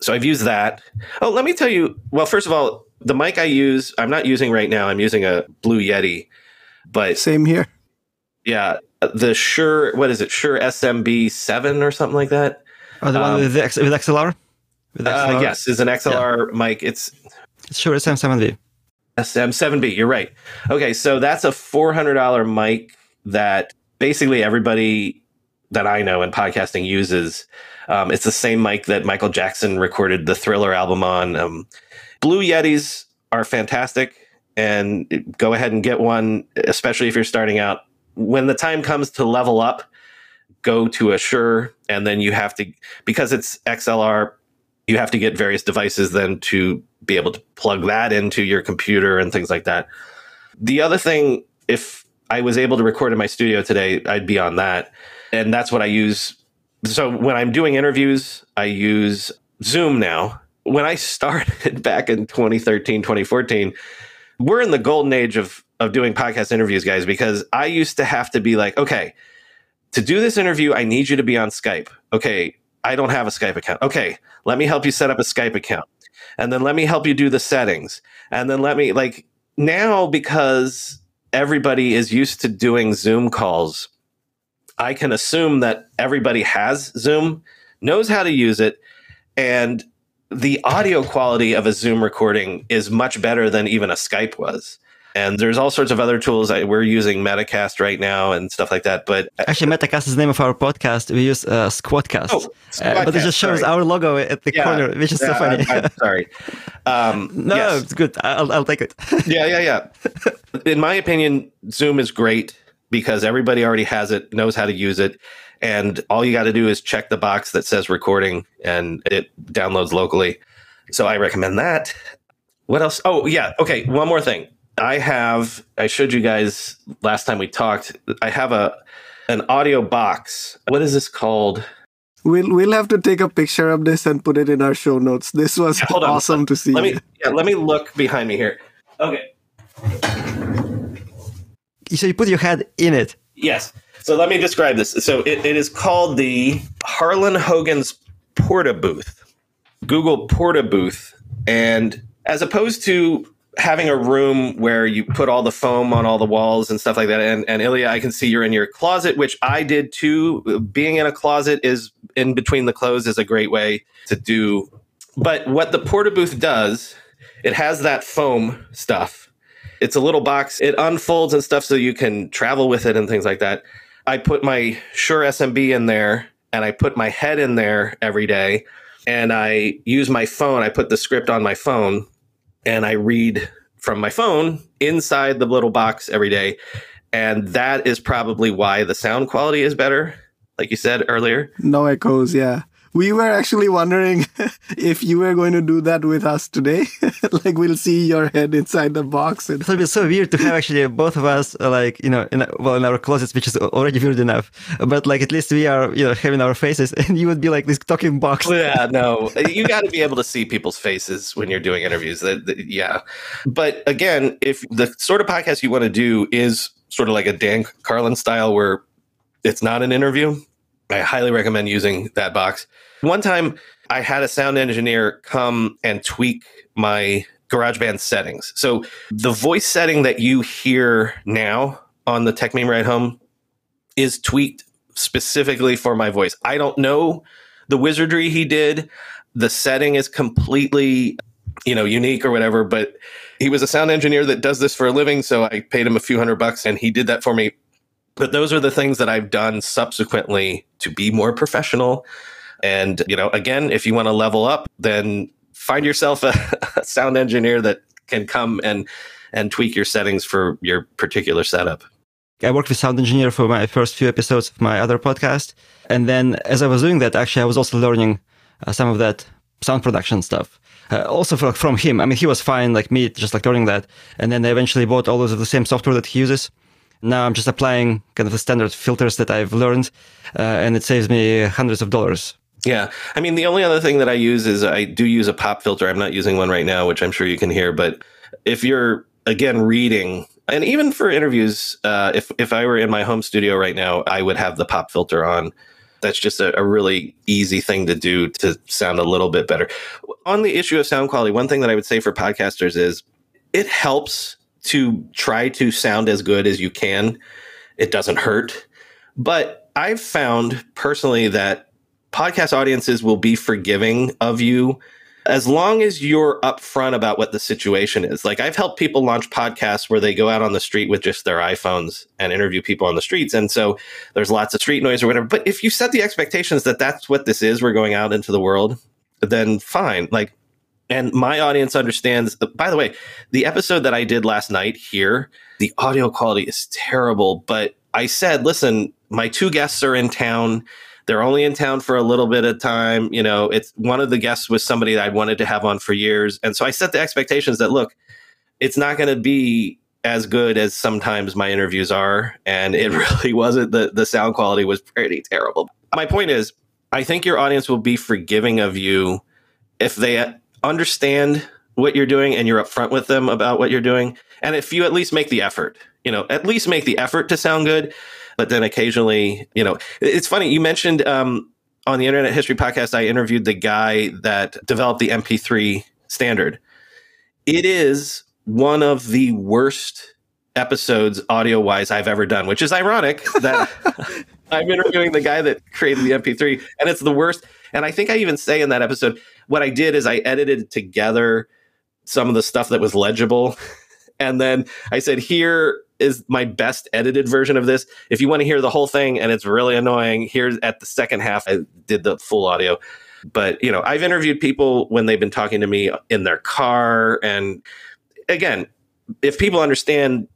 So I've used that. Oh, let me tell you. Well, first of all, the mic I use, I'm not using right now. I'm using a Blue Yeti, but same here. Yeah, the Shure, what is it? Shure SMB seven or something like that. Oh, the um, one with, the, with XLR. Uh, yes, is an XLR yeah. mic. It's Shure SM7B. SM7B. You're right. Okay, so that's a four hundred dollar mic that basically everybody that I know in podcasting uses. Um, it's the same mic that Michael Jackson recorded the Thriller album on. Um, Blue Yetis are fantastic, and go ahead and get one, especially if you're starting out. When the time comes to level up, go to a Shure, and then you have to because it's XLR you have to get various devices then to be able to plug that into your computer and things like that. The other thing, if I was able to record in my studio today, I'd be on that. And that's what I use. So when I'm doing interviews, I use Zoom now. When I [LAUGHS] started back in 2013, 2014, we're in the golden age of of doing podcast interviews, guys, because I used to have to be like, okay, to do this interview, I need you to be on Skype. Okay, I don't have a Skype account. Okay, let me help you set up a Skype account. And then let me help you do the settings. And then let me, like, now because everybody is used to doing Zoom calls, I can assume that everybody has Zoom, knows how to use it, and the audio quality of a Zoom recording is much better than even a Skype was and there's all sorts of other tools. We're using Metacast right now and stuff like that. But actually, Metacast is the name of our podcast. We use uh, Squadcast, oh, Squadcast uh, but it just shows sorry. our logo at the yeah, corner, which is yeah, so funny. I'm, I'm [LAUGHS] sorry. Um, no, yes. it's good. I'll, I'll take it. [LAUGHS] yeah, yeah, yeah. In my opinion, Zoom is great because everybody already has it, knows how to use it. And all you got to do is check the box that says recording and it downloads locally. So I recommend that. What else? Oh, yeah. Okay. One more thing. I have I showed you guys last time we talked. I have a an audio box. What is this called? We'll we'll have to take a picture of this and put it in our show notes. This was [LAUGHS] Hold awesome on. to see. Let me yeah, let me look behind me here. Okay. So you put your head in it. Yes. So let me describe this. So it, it is called the Harlan Hogan's Porta Booth. Google Porta Booth. And as opposed to having a room where you put all the foam on all the walls and stuff like that. And, and Ilya, I can see you're in your closet, which I did too. Being in a closet is in between the clothes is a great way to do. But what the Porta Booth does, it has that foam stuff. It's a little box. It unfolds and stuff so you can travel with it and things like that. I put my Shure SMB in there and I put my head in there every day and I use my phone. I put the script on my phone and I read from my phone inside the little box every day. And that is probably why the sound quality is better, like you said earlier. No echoes, yeah we were actually wondering [LAUGHS] if you were going to do that with us today. [LAUGHS] like we'll see your head inside the box. And... It would be so weird to have actually both of us, uh, like you know, in a, well in our closets, which is already weird enough. But like at least we are, you know, having our faces, [LAUGHS] and you would be like this talking box. Yeah, no, you got to be able to see people's faces when you're doing interviews. That Yeah, but again, if the sort of podcast you want to do is sort of like a Dan Carlin style, where it's not an interview, I highly recommend using that box. One time I had a sound engineer come and tweak my GarageBand settings. So the voice setting that you hear now on the Techmeme Ride Home is tweaked specifically for my voice. I don't know the wizardry he did. The setting is completely, you know, unique or whatever, but he was a sound engineer that does this for a living, so I paid him a few hundred bucks and he did that for me. But those are the things that I've done subsequently to be more professional and, you know, again, if you want to level up, then find yourself a, a [LAUGHS] sound engineer that can come and and tweak your settings for your particular setup. I worked with sound engineer for my first few episodes of my other podcast. And then as I was doing that, actually, I was also learning uh, some of that sound production stuff. Uh, also for, from him. I mean, he was fine like me, just like learning that. And then I eventually bought all those of the same software that he uses. Now I'm just applying kind of the standard filters that I've learned, uh, and it saves me hundreds of dollars yeah. I mean, the only other thing that I use is I do use a pop filter. I'm not using one right now, which I'm sure you can hear. But if you're, again, reading, and even for interviews, uh, if, if I were in my home studio right now, I would have the pop filter on. That's just a, a really easy thing to do to sound a little bit better. On the issue of sound quality, one thing that I would say for podcasters is it helps to try to sound as good as you can. It doesn't hurt. But I've found personally that podcast audiences will be forgiving of you as long as you're upfront about what the situation is. Like I've helped people launch podcasts where they go out on the street with just their iPhones and interview people on the streets. And so there's lots of street noise or whatever. But if you set the expectations that that's what this is, we're going out into the world, then fine. Like, and my audience understands. By the way, the episode that I did last night here, the audio quality is terrible. But I said, listen, my two guests are in town they're only in town for a little bit of time. You know, it's one of the guests was somebody that I wanted to have on for years. And so I set the expectations that look, it's not going to be as good as sometimes my interviews are. And it [LAUGHS] really wasn't. The, the sound quality was pretty terrible. My point is, I think your audience will be forgiving of you if they understand what you're doing and you're upfront with them about what you're doing. And if you at least make the effort, you know, at least make the effort to sound good. But then occasionally, you know, it's funny. You mentioned um, on the Internet History podcast, I interviewed the guy that developed the MP3 standard. It is one of the worst episodes audio wise I've ever done, which is ironic that [LAUGHS] I'm interviewing the guy that created the MP3 and it's the worst. And I think I even say in that episode, what I did is I edited together some of the stuff that was legible. [LAUGHS] And then I said, here is my best edited version of this. If you want to hear the whole thing and it's really annoying, here's at the second half, I did the full audio. But, you know, I've interviewed people when they've been talking to me in their car. And again, if people understand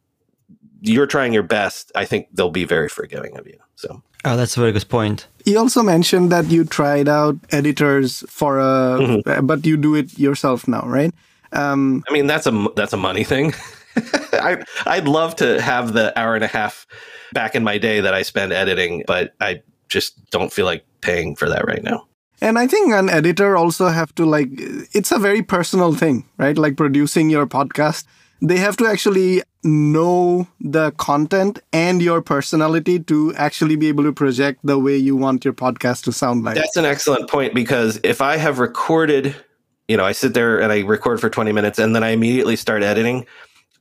you're trying your best, I think they'll be very forgiving of you. So, oh, that's a very good point. You also mentioned that you tried out editors for a, mm-hmm. but you do it yourself now, right? Um, I mean, that's a that's a money thing. [LAUGHS] [LAUGHS] I, I'd love to have the hour and a half back in my day that I spend editing, but I just don't feel like paying for that right now. And I think an editor also have to like it's a very personal thing, right? Like producing your podcast. They have to actually know the content and your personality to actually be able to project the way you want your podcast to sound like. That's an excellent point because if I have recorded, you know, I sit there and I record for 20 minutes and then I immediately start editing,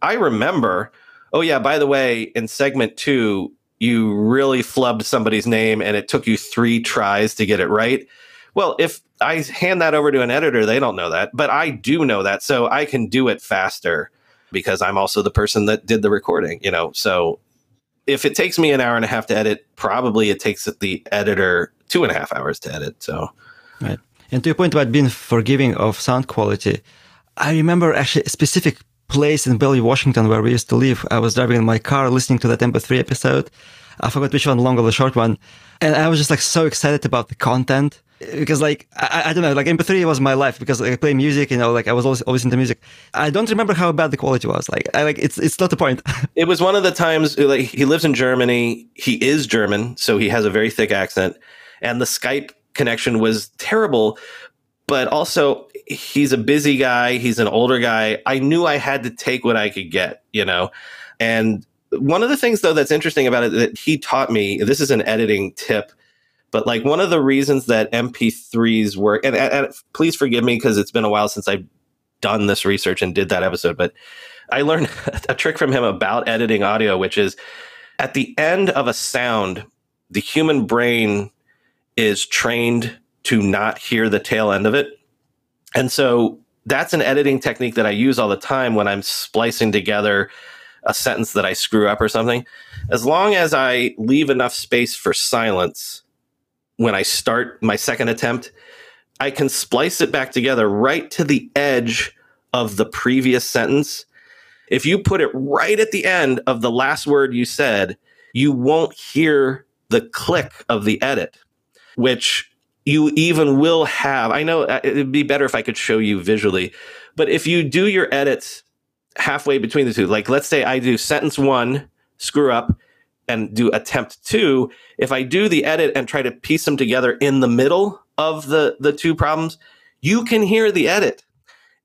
I remember, oh, yeah, by the way, in segment two, you really flubbed somebody's name and it took you three tries to get it right. Well, if I hand that over to an editor, they don't know that, but I do know that. So I can do it faster because I'm also the person that did the recording, you know. So if it takes me an hour and a half to edit, probably it takes the editor two and a half hours to edit. So, right. And to your point about being forgiving of sound quality, I remember actually a specific place in Bellevue, Washington, where we used to live. I was driving in my car listening to that MP3 episode. I forgot which one, long or the short one. And I was just like so excited about the content because like, I, I don't know, like MP3 was my life because like, I play music, you know, like I was always, always into music. I don't remember how bad the quality was. Like, I like, it's, it's not the point. [LAUGHS] it was one of the times like he lives in Germany. He is German. So he has a very thick accent and the Skype connection was terrible, but also he's a busy guy. He's an older guy. I knew I had to take what I could get, you know, and one of the things though that's interesting about it that he taught me this is an editing tip but like one of the reasons that mp3s work and, and please forgive me because it's been a while since i've done this research and did that episode but i learned [LAUGHS] a trick from him about editing audio which is at the end of a sound the human brain is trained to not hear the tail end of it and so that's an editing technique that i use all the time when i'm splicing together a sentence that I screw up or something, as long as I leave enough space for silence when I start my second attempt, I can splice it back together right to the edge of the previous sentence. If you put it right at the end of the last word you said, you won't hear the click of the edit, which you even will have. I know uh, it'd be better if I could show you visually, but if you do your edits halfway between the two. Like, let's say I do sentence one, screw up, and do attempt two. If I do the edit and try to piece them together in the middle of the, the two problems, you can hear the edit.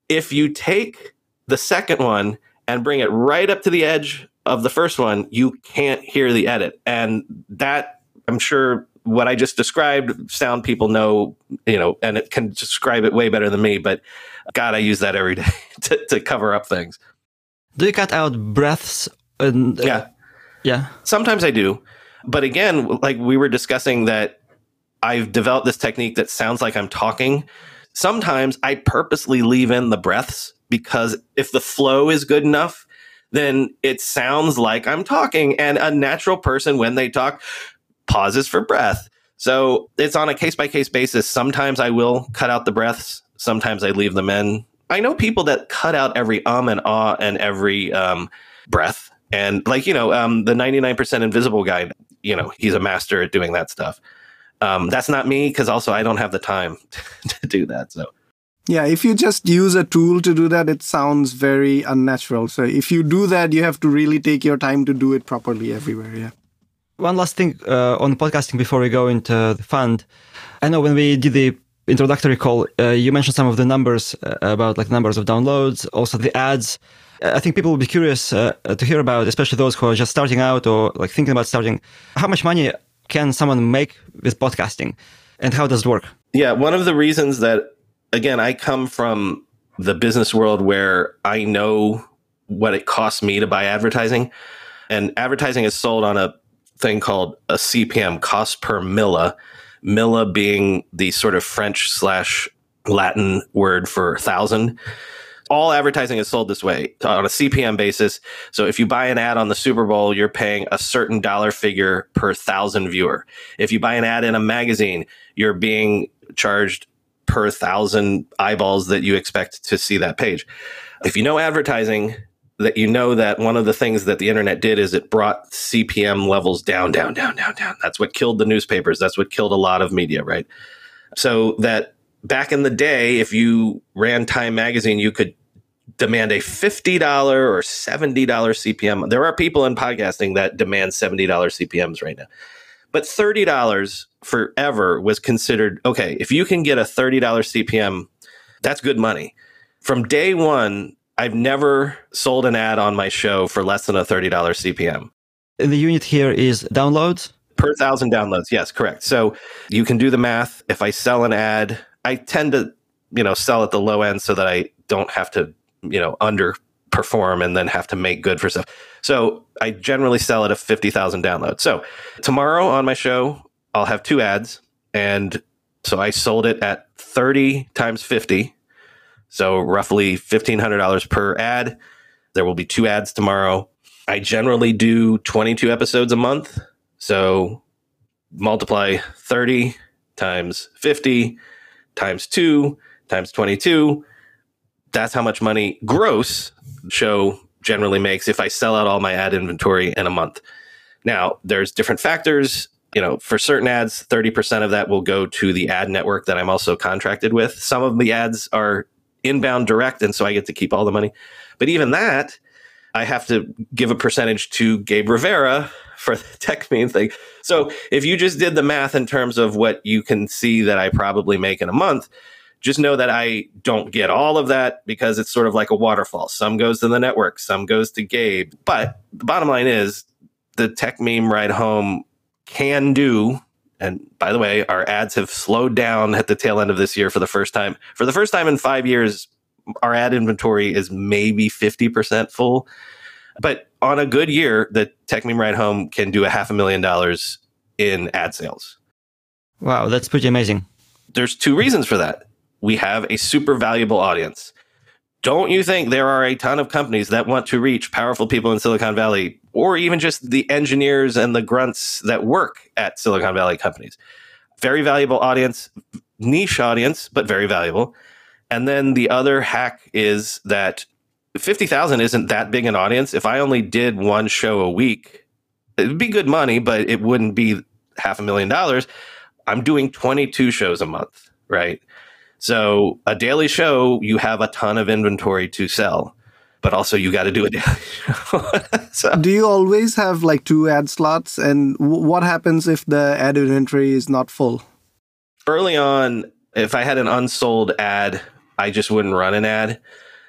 If you take the second one and bring it right up to the edge of the first one, you can't hear the edit. And that, I'm sure what I just described, sound people know, you know, and it can describe it way better than me. But God, I use that every [LAUGHS] day to, to cover up things. Do you cut out breaths? And, uh, yeah. Yeah. Sometimes I do. But again, like we were discussing that I've developed this technique that sounds like I'm talking. Sometimes I purposely leave in the breaths because if the flow is good enough, then it sounds like I'm talking. And a natural person, when they talk, pauses for breath. So it's on a case by case basis. Sometimes I will cut out the breaths, sometimes I leave them in. I know people that cut out every um and ah and every um, breath. And like, you know, um, the 99% invisible guy, you know, he's a master at doing that stuff. Um, that's not me because also I don't have the time [LAUGHS] to do that. So, yeah, if you just use a tool to do that, it sounds very unnatural. So, if you do that, you have to really take your time to do it properly everywhere. Yeah. One last thing uh, on podcasting before we go into the fund. I know when we did the introductory call, uh, you mentioned some of the numbers uh, about like numbers of downloads, also the ads. I think people will be curious uh, to hear about, especially those who are just starting out or like thinking about starting. How much money can someone make with podcasting, and how does it work? Yeah, one of the reasons that again I come from the business world where I know what it costs me to buy advertising, and advertising is sold on a thing called a CPM, cost per milla Milla being the sort of French slash Latin word for thousand. All advertising is sold this way on a CPM basis. So if you buy an ad on the Super Bowl, you're paying a certain dollar figure per thousand viewer. If you buy an ad in a magazine, you're being charged per thousand eyeballs that you expect to see that page. If you know advertising, that you know that one of the things that the internet did is it brought CPM levels down, down, down, down, down. That's what killed the newspapers. That's what killed a lot of media, right? So that back in the day, if you ran Time Magazine, you could demand a $50 or $70 CPM. There are people in podcasting that demand $70 CPMs right now. But $30 forever was considered okay, if you can get a $30 CPM, that's good money. From day one, I've never sold an ad on my show for less than a $30 CPM. The unit here is downloads? Per thousand downloads. Yes, correct. So you can do the math. If I sell an ad, I tend to, you know, sell at the low end so that I don't have to, you know, underperform and then have to make good for stuff. So I generally sell at a 50,000 downloads. So tomorrow on my show, I'll have two ads. And so I sold it at 30 times 50 so roughly $1,500 per ad. There will be two ads tomorrow. I generally do 22 episodes a month. So multiply 30 times 50 times 2 times 22 that's how much money gross show generally makes if I sell out all my ad inventory in a month. Now, there's different factors. You know, for certain ads, 30% of that will go to the ad network that I'm also contracted with. Some of the ads are inbound direct, and so I get to keep all the money. But even that, I have to give a percentage to Gabe Rivera for the [LAUGHS] Techmeme thing. So if you just did the math in terms of what you can see that I probably make in a month, just know that I don't get all of that because it's sort of like a waterfall. Some goes to the network, some goes to Gabe. But the bottom line is the Techmeme Ride Home can do. And by the way, our ads have slowed down at the tail end of this year for the first time. For the first time in five years, our ad inventory is maybe 50% full. But on a good year, the Techmeme Ride Home can do a half a million dollars in ad sales. Wow, that's pretty amazing. There's two reasons for that. We have a super valuable audience. Don't you think there are a ton of companies that want to reach powerful people in Silicon Valley or even just the engineers and the grunts that work at Silicon Valley companies? Very valuable audience, niche audience, but very valuable. And then the other hack is that 50,000 isn't that big an audience. If I only did one show a week, it'd be good money, but it wouldn't be half a million dollars. I'm doing 22 shows a month, right? So a daily show, you have a ton of inventory to sell, but also you got to do a daily [LAUGHS] show. so. Do you always have like two ad slots? And w- what happens if the ad inventory is not full? Early on, if I had an unsold ad, I just wouldn't run an ad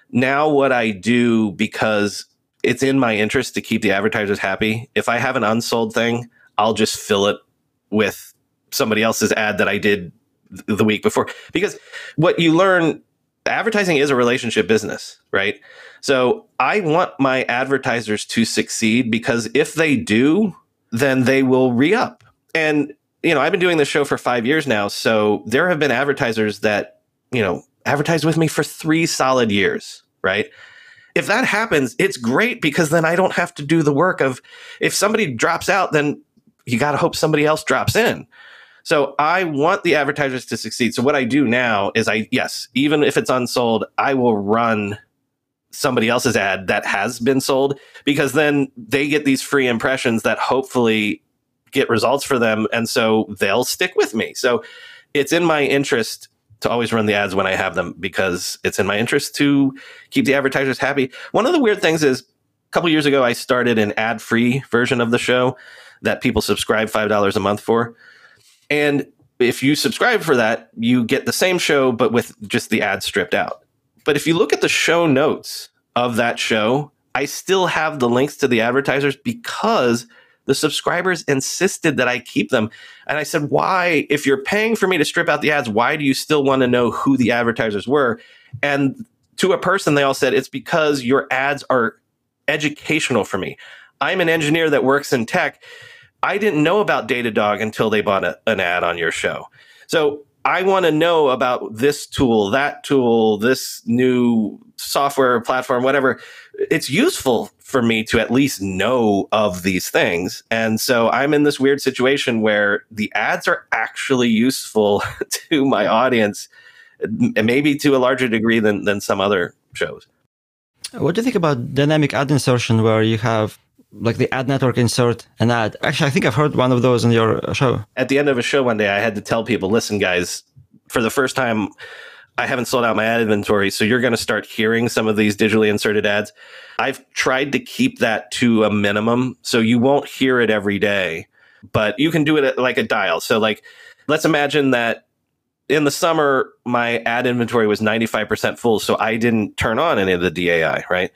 now what I do because it's in my interest to keep the advertisers happy. If I have an unsold thing, I'll just fill it with somebody else's ad that I did the week before. Because what you learn, advertising is a relationship business, right? So I want my advertisers to succeed because if they do, then they will re up. And, you know, I've been doing this show for five years now. So there have been advertisers that, you know, advertised with me for three solid years, right? If that happens, it's great because then I don't have to do the work of if somebody drops out, then you got to hope somebody else drops in. So I want the advertisers to succeed. So what I do now is I, yes, even if it's unsold, I will run somebody else's ad that has been sold because then they get these free impressions that hopefully get results for them. And so they'll stick with me. So it's in my interest to always run the ads when I have them because it's in my interest to keep the advertisers happy. One of the weird things is a couple years ago I started an ad-free version of the show that people subscribe $5 a month for. And if you subscribe for that, you get the same show but with just the ads stripped out. But if you look at the show notes of that show, I still have the links to the advertisers because the subscribers insisted that I keep them. And I said, why, if you're paying for me to strip out the ads, why do you still want to know who the advertisers were? And to a person, they all said, it's because your ads are educational for me. I'm an engineer that works in tech. I didn't know about Datadog until they bought a, an ad on your show. So I want to know about this tool, that tool, this new software platform, whatever. It's useful for me to at least know of these things. And so I'm in this weird situation where the ads are actually useful [LAUGHS] to my audience, maybe to a larger degree than, than some other shows. What do you think about dynamic ad insertion where you have like the ad network insert an ad? Actually, I think I've heard one of those in your show. At the end of a show one day, I had to tell people, listen, guys, for the first time, I haven't sold out my ad inventory, so you're going to start hearing some of these digitally inserted ads. I've tried to keep that to a minimum, so you won't hear it every day, but you can do it like a dial. So, like, let's imagine that in the summer, my ad inventory was 95% full, so I didn't turn on any of the DAI, right?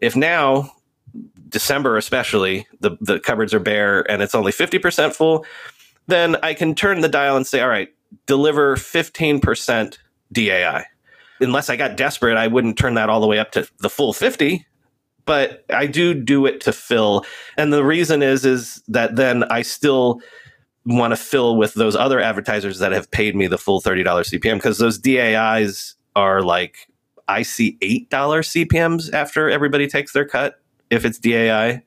If now, December especially, the, the cupboards are bare and it's only 50% full, then I can turn the dial and say, all right, deliver 15% DAI. Unless I got desperate, I wouldn't turn that all the way up to the full 50, but I do do it to fill. And the reason is is that then I still want to fill with those other advertisers that have paid me the full $30 CPM because those DAIs are like I see $8 CPMs after everybody takes their cut if it's DAI.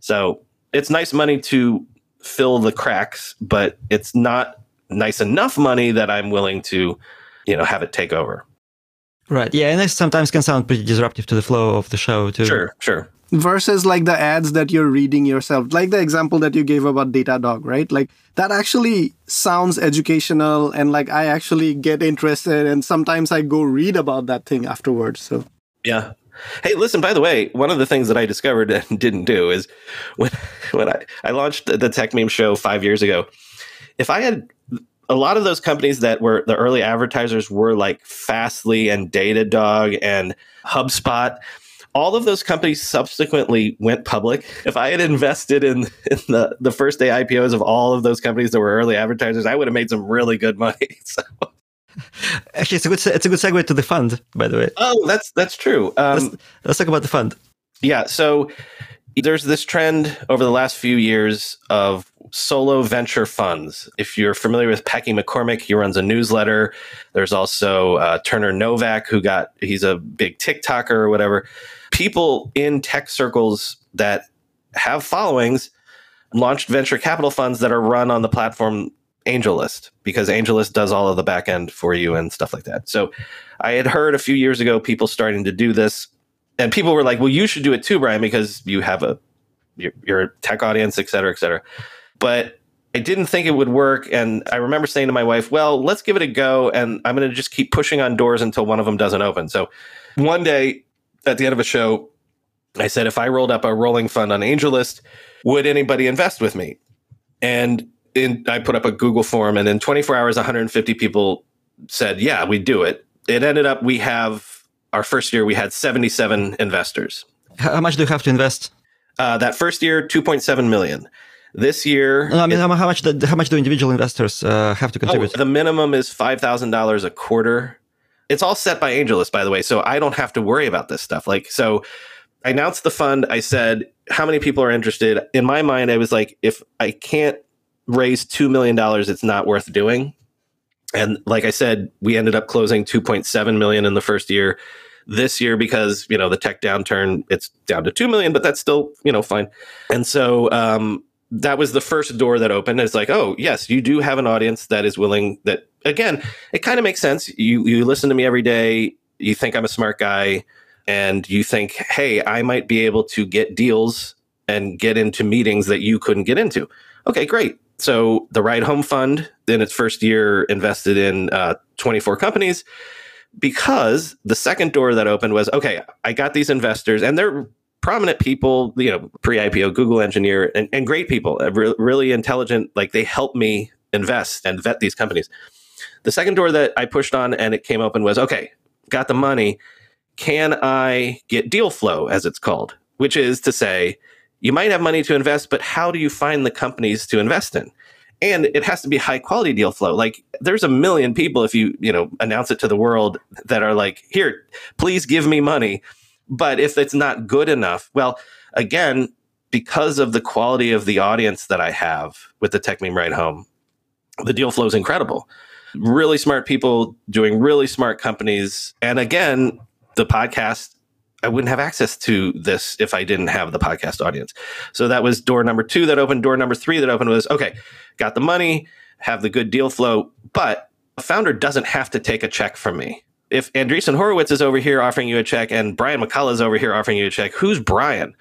So, it's nice money to fill the cracks, but it's not nice enough money that I'm willing to you know, have it take over. Right. Yeah, and it sometimes can sound pretty disruptive to the flow of the show too. Sure, sure. Versus like the ads that you're reading yourself, like the example that you gave about Datadog, right? Like that actually sounds educational and like I actually get interested and sometimes I go read about that thing afterwards. So yeah. Hey, listen, by the way, one of the things that I discovered [LAUGHS] and didn't do is when when I, I launched the Techmeme show five years ago, if I had a lot of those companies that were the early advertisers were like Fastly and Datadog and HubSpot. All of those companies subsequently went public. If I had invested in, in the, the first day IPOs of all of those companies that were early advertisers, I would have made some really good money. [LAUGHS] So. [LAUGHS] Actually, it's a good it's a good segue to the fund, by the way. Oh, that's that's true. Um, let's, let's talk about the fund. Yeah, so there's this trend over the last few years of solo venture funds. If you're familiar with Packy McCormick, he runs a newsletter. There's also uh, Turner Novak, who got, he's a big TikToker or whatever. People in tech circles that have followings launched venture capital funds that are run on the platform AngelList because AngelList does all of the back end for you and stuff like that. So I had heard a few years ago people starting to do this and people were like, "Well, you should do it too, Brian, because you have a your, your tech audience, et cetera, et cetera." But I didn't think it would work, and I remember saying to my wife, "Well, let's give it a go, and I'm going to just keep pushing on doors until one of them doesn't open." So one day at the end of a show, I said, "If I rolled up a rolling fund on AngelList, would anybody invest with me?" And in, I put up a Google form, and in 24 hours, 150 people said, "Yeah, we do it." It ended up we have our first year we had 77 investors. How much do you have to invest? Uh, that first year, 2.7 million. This year, no, I mean, it, how much? The, how much do individual investors uh, have to oh, contribute? Oh, the minimum is five thousand dollars a quarter. It's all set by AngelList, by the way, so I don't have to worry about this stuff. Like, so I announced the fund. I said, "How many people are interested?" In my mind, I was like, "If I can't raise two million dollars, it's not worth doing." And like I said, we ended up closing 2.7 million in the first year. This year, because you know the tech downturn, it's down to two million, but that's still you know fine. And so um, that was the first door that opened. It's like, oh yes, you do have an audience that is willing. That again, it kind of makes sense. You you listen to me every day. You think I'm a smart guy, and you think, hey, I might be able to get deals and get into meetings that you couldn't get into. Okay, great. So the Ride Home Fund, in its first year, invested in uh, 24 companies because the second door that opened was okay. I got these investors, and they're prominent people, you know, pre-IPO Google engineer, and, and great people, uh, re- really intelligent. Like they helped me invest and vet these companies. The second door that I pushed on and it came open was okay. Got the money. Can I get deal flow, as it's called, which is to say you might have money to invest, but how do you find the companies to invest in? And it has to be high quality deal flow. Like there's a million people if you, you know, announce it to the world that are like, here, please give me money. But if it's not good enough, well, again, because of the quality of the audience that I have with the Techmeme Ride Home, the deal flow is incredible. Really smart people doing really smart companies. And again, the podcast I wouldn't have access to this if I didn't have the podcast audience. So that was door number two that opened. Door number three that opened was okay, got the money, have the good deal flow, but a founder doesn't have to take a check from me. If Andreessen Horowitz is over here offering you a check and Brian McCullough is over here offering you a check, who's Brian?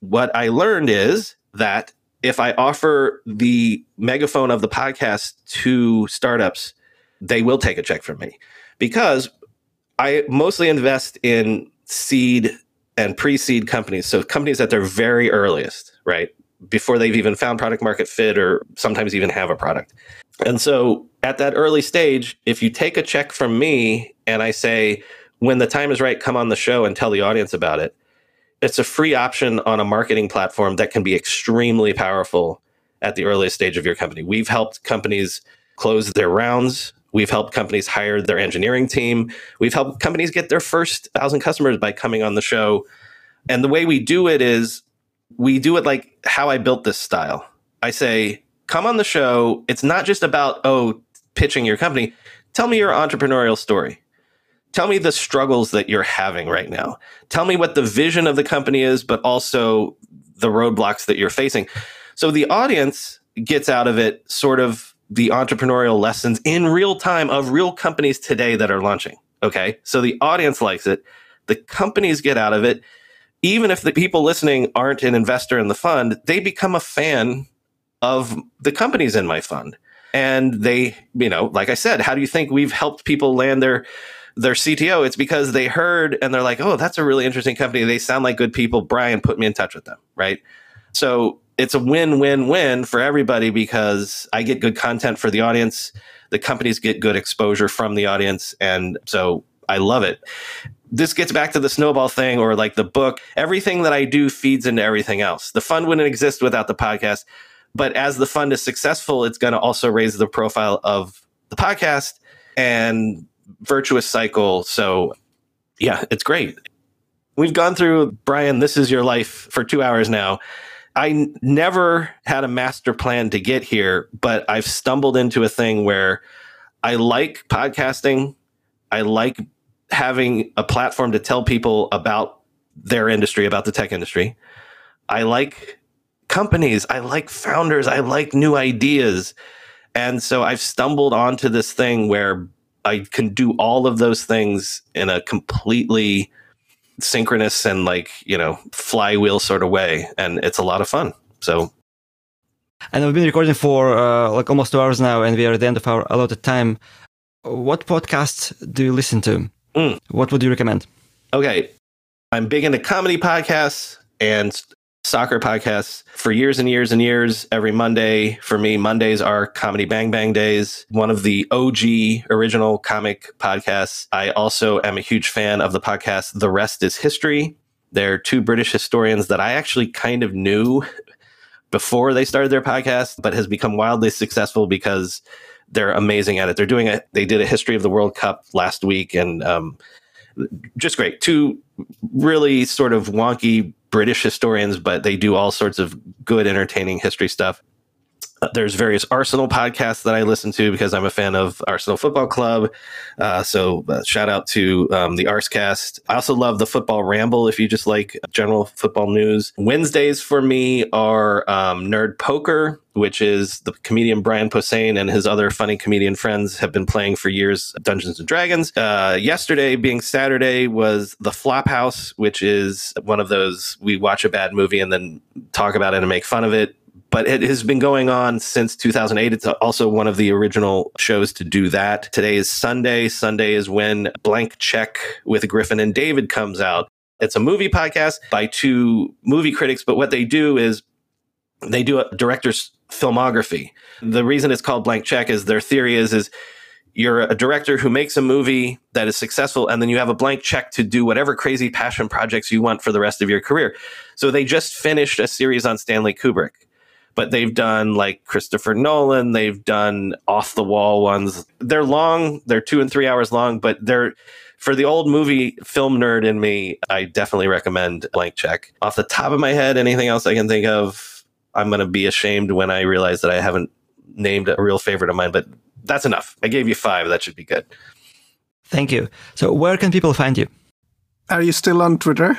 What I learned is that if I offer the megaphone of the podcast to startups, they will take a check from me because I mostly invest in seed and pre-seed companies so companies at their very earliest right? Before they've even found product market fit or sometimes even have a product. And so at that early stage if you take a check from me and i say when the time is right come on the show and tell the audience about it it's a free option on a marketing platform that can be extremely powerful at the earliest stage of your company. We've helped companies close their rounds We've helped companies hire their engineering team. We've helped companies get their first thousand customers by coming on the show. And the way we do it is we do it like how I built this style. I say, come on the show. It's not just about, oh, pitching your company. Tell me your entrepreneurial story. Tell me the struggles that you're having right now. Tell me what the vision of the company is, but also the roadblocks that you're facing. So the audience gets out of it sort of the entrepreneurial lessons in real time of real companies today that are launching. Okay. So the audience likes it. The companies get out of it. Even if the people listening aren't an investor in the fund, they become a fan of the companies in my fund. And they, you know, like I said, how do you think we've helped people land their their CTO? It's because they heard and they're like, "Oh, that's a really interesting company. They sound like good people. Brian put me in touch with them." Right? So, it's a win-win-win for everybody because I get good content for the audience, the companies get good exposure from the audience, and so I love it. This gets back to the snowball thing or like the book. Everything that I do feeds into everything else. The fund wouldn't exist without the podcast but as the fund is successful, it's going to also raise the profile of the podcast and virtuous cycle. So, yeah, it's great. We've gone through, Brian, this is your life for two hours now. I never had a master plan to get here, but I've stumbled into a thing where I like podcasting. I like having a platform to tell people about their industry, about the tech industry. I like companies. I like founders. I like new ideas. And so I've stumbled onto this thing where I can do all of those things in a completely synchronous and like, you know, flywheel sort of way. And it's a lot of fun. So. And we've been recording for uh, like almost two hours now, and we are at the end of our allotted time. What podcasts do you listen to? Mm. What would you recommend? Okay. I'm big into comedy podcasts and soccer podcasts for years and years and years. Every Monday, for me, Mondays are Comedy Bang Bang Days, one of the OG original comic podcasts. I also am a huge fan of the podcast The Rest is History. They're two British historians that I actually kind of knew [LAUGHS] before they started their podcast, but has become wildly successful because they're amazing at it. They're doing it. They did a history of the World Cup last week, and um, just great. Two really sort of wonky British historians, but they do all sorts of good, entertaining history stuff. There's various Arsenal podcasts that I listen to because I'm a fan of Arsenal Football Club. Uh, so uh, shout out to um, the Arsecast. I also love the Football Ramble if you just like general football news. Wednesdays for me are um, Nerd Poker, which is the comedian Brian Posehn and his other funny comedian friends have been playing for years Dungeons and Dragons. Uh, yesterday, being Saturday, was the Flophouse, which is one of those we watch a bad movie and then talk about it and make fun of it but it has been going on since 2008. It's also one of the original shows to do that. Today is Sunday. Sunday is when Blank Check with Griffin and David comes out. It's a movie podcast by two movie critics, but what they do is they do a director's filmography. The reason it's called Blank Check is their theory is is you're a director who makes a movie that is successful and then you have a blank check to do whatever crazy passion projects you want for the rest of your career. So they just finished a series on Stanley Kubrick but they've done like Christopher Nolan, they've done off the wall ones. They're long, they're two and three hours long, but they're for the old movie film nerd in me, I definitely recommend Blank Check. Off the top of my head, anything else I can think of, I'm going to be ashamed when I realize that I haven't named a real favorite of mine, but that's enough. I gave you five. That should be good. Thank you. So, where can people find you? Are you still on Twitter?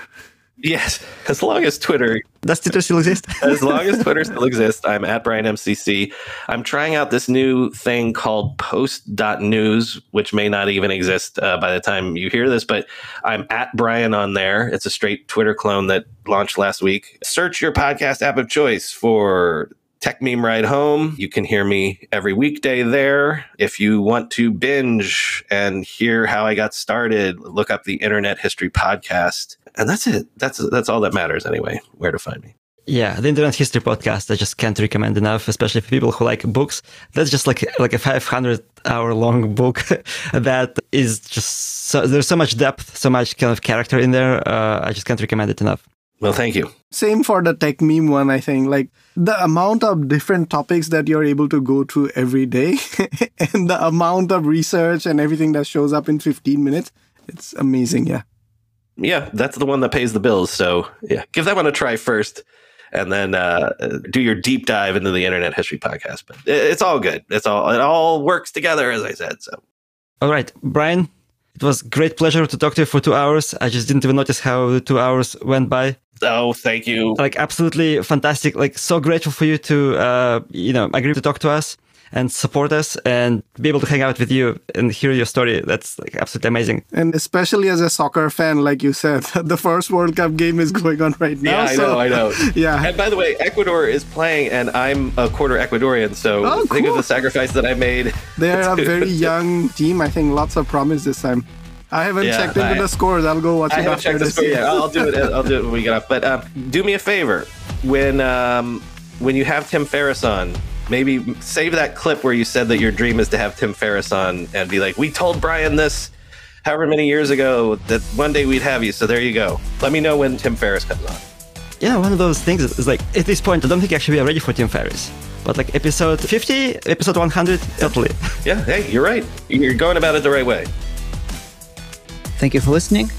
Yes, as long as Twitter does Twitter still exist? as long as Twitter [LAUGHS] still exists, I'm at Brian MCC. I'm trying out this new thing called Post.news, which may not even exist uh, by the time you hear this, but I'm at Brian on there. It's a straight Twitter clone that launched last week. Search your podcast app of choice for Techmeme Ride Home. You can hear me every weekday there. If you want to binge and hear how I got started, look up the Internet History Podcast and that's it. That's that's all that matters anyway. Where to find me? Yeah, the Internet History podcast I just can't recommend enough, especially for people who like books. That's just like like a 500 hour long [LAUGHS] book [LAUGHS] that is just so, there's so much depth, so much kind of character in there. Uh, I just can't recommend it enough. Well, thank you. Same for the Techmeme one, I think. Like the amount of different topics that you're able to go through every day [LAUGHS] and the amount of research and everything that shows up in 15 minutes, it's amazing. Yeah yeah, that's the one that pays the bills. So yeah, give that one a try first, and then uh, do your deep dive into the Internet History podcast. But it's all good. It's all it all works together, as I said. So, all right, Brian. It was great pleasure to talk to you for two hours. I just didn't even notice how the two hours went by. Oh, thank you. Like absolutely fantastic. Like so grateful for you to uh, you know agree to talk to us. And support us and be able to hang out with you and hear your story. That's like absolutely amazing. And especially as a soccer fan, like you said, [LAUGHS] the first World Cup game is going on right now. Yeah, I so- know, I know. [LAUGHS] Yeah. And by the way, Ecuador is playing, and I'm a quarter Ecuadorian, so Oh, think of the sacrifice that I made. They are a [LAUGHS] very young team. I think lots of promise this time. I haven't Yeah, checked into I- the scores. I'll go watch I it haven't after checked the this. score yet. I'll do it. I'll do it when we get off. But um, do me a favor when um, when you have Tim Ferriss on, maybe save that clip where you said that your dream is to have Tim Ferriss on and be like, "We told Brian this." However many years ago, that one day we'd have you. So there you go. Let me know when Tim Ferriss comes on. Yeah, one of those things is like at this point, I don't think actually we are ready for Tim Ferriss. But like episode 50, episode 100, totally. Yeah. Hey, you're right. You're going about it the right way. Thank you for listening.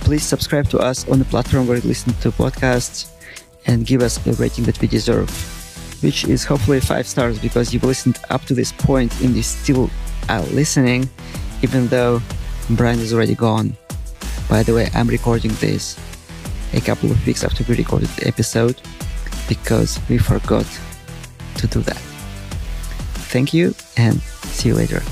Please subscribe to us on the platform where you listen to podcasts and give us a rating that we deserve, which is hopefully five stars because you've listened up to this point and you still are listening, even though Brian is already gone. By the way, I'm recording this a couple of weeks after we recorded the episode because we forgot to do that. Thank you and see you later.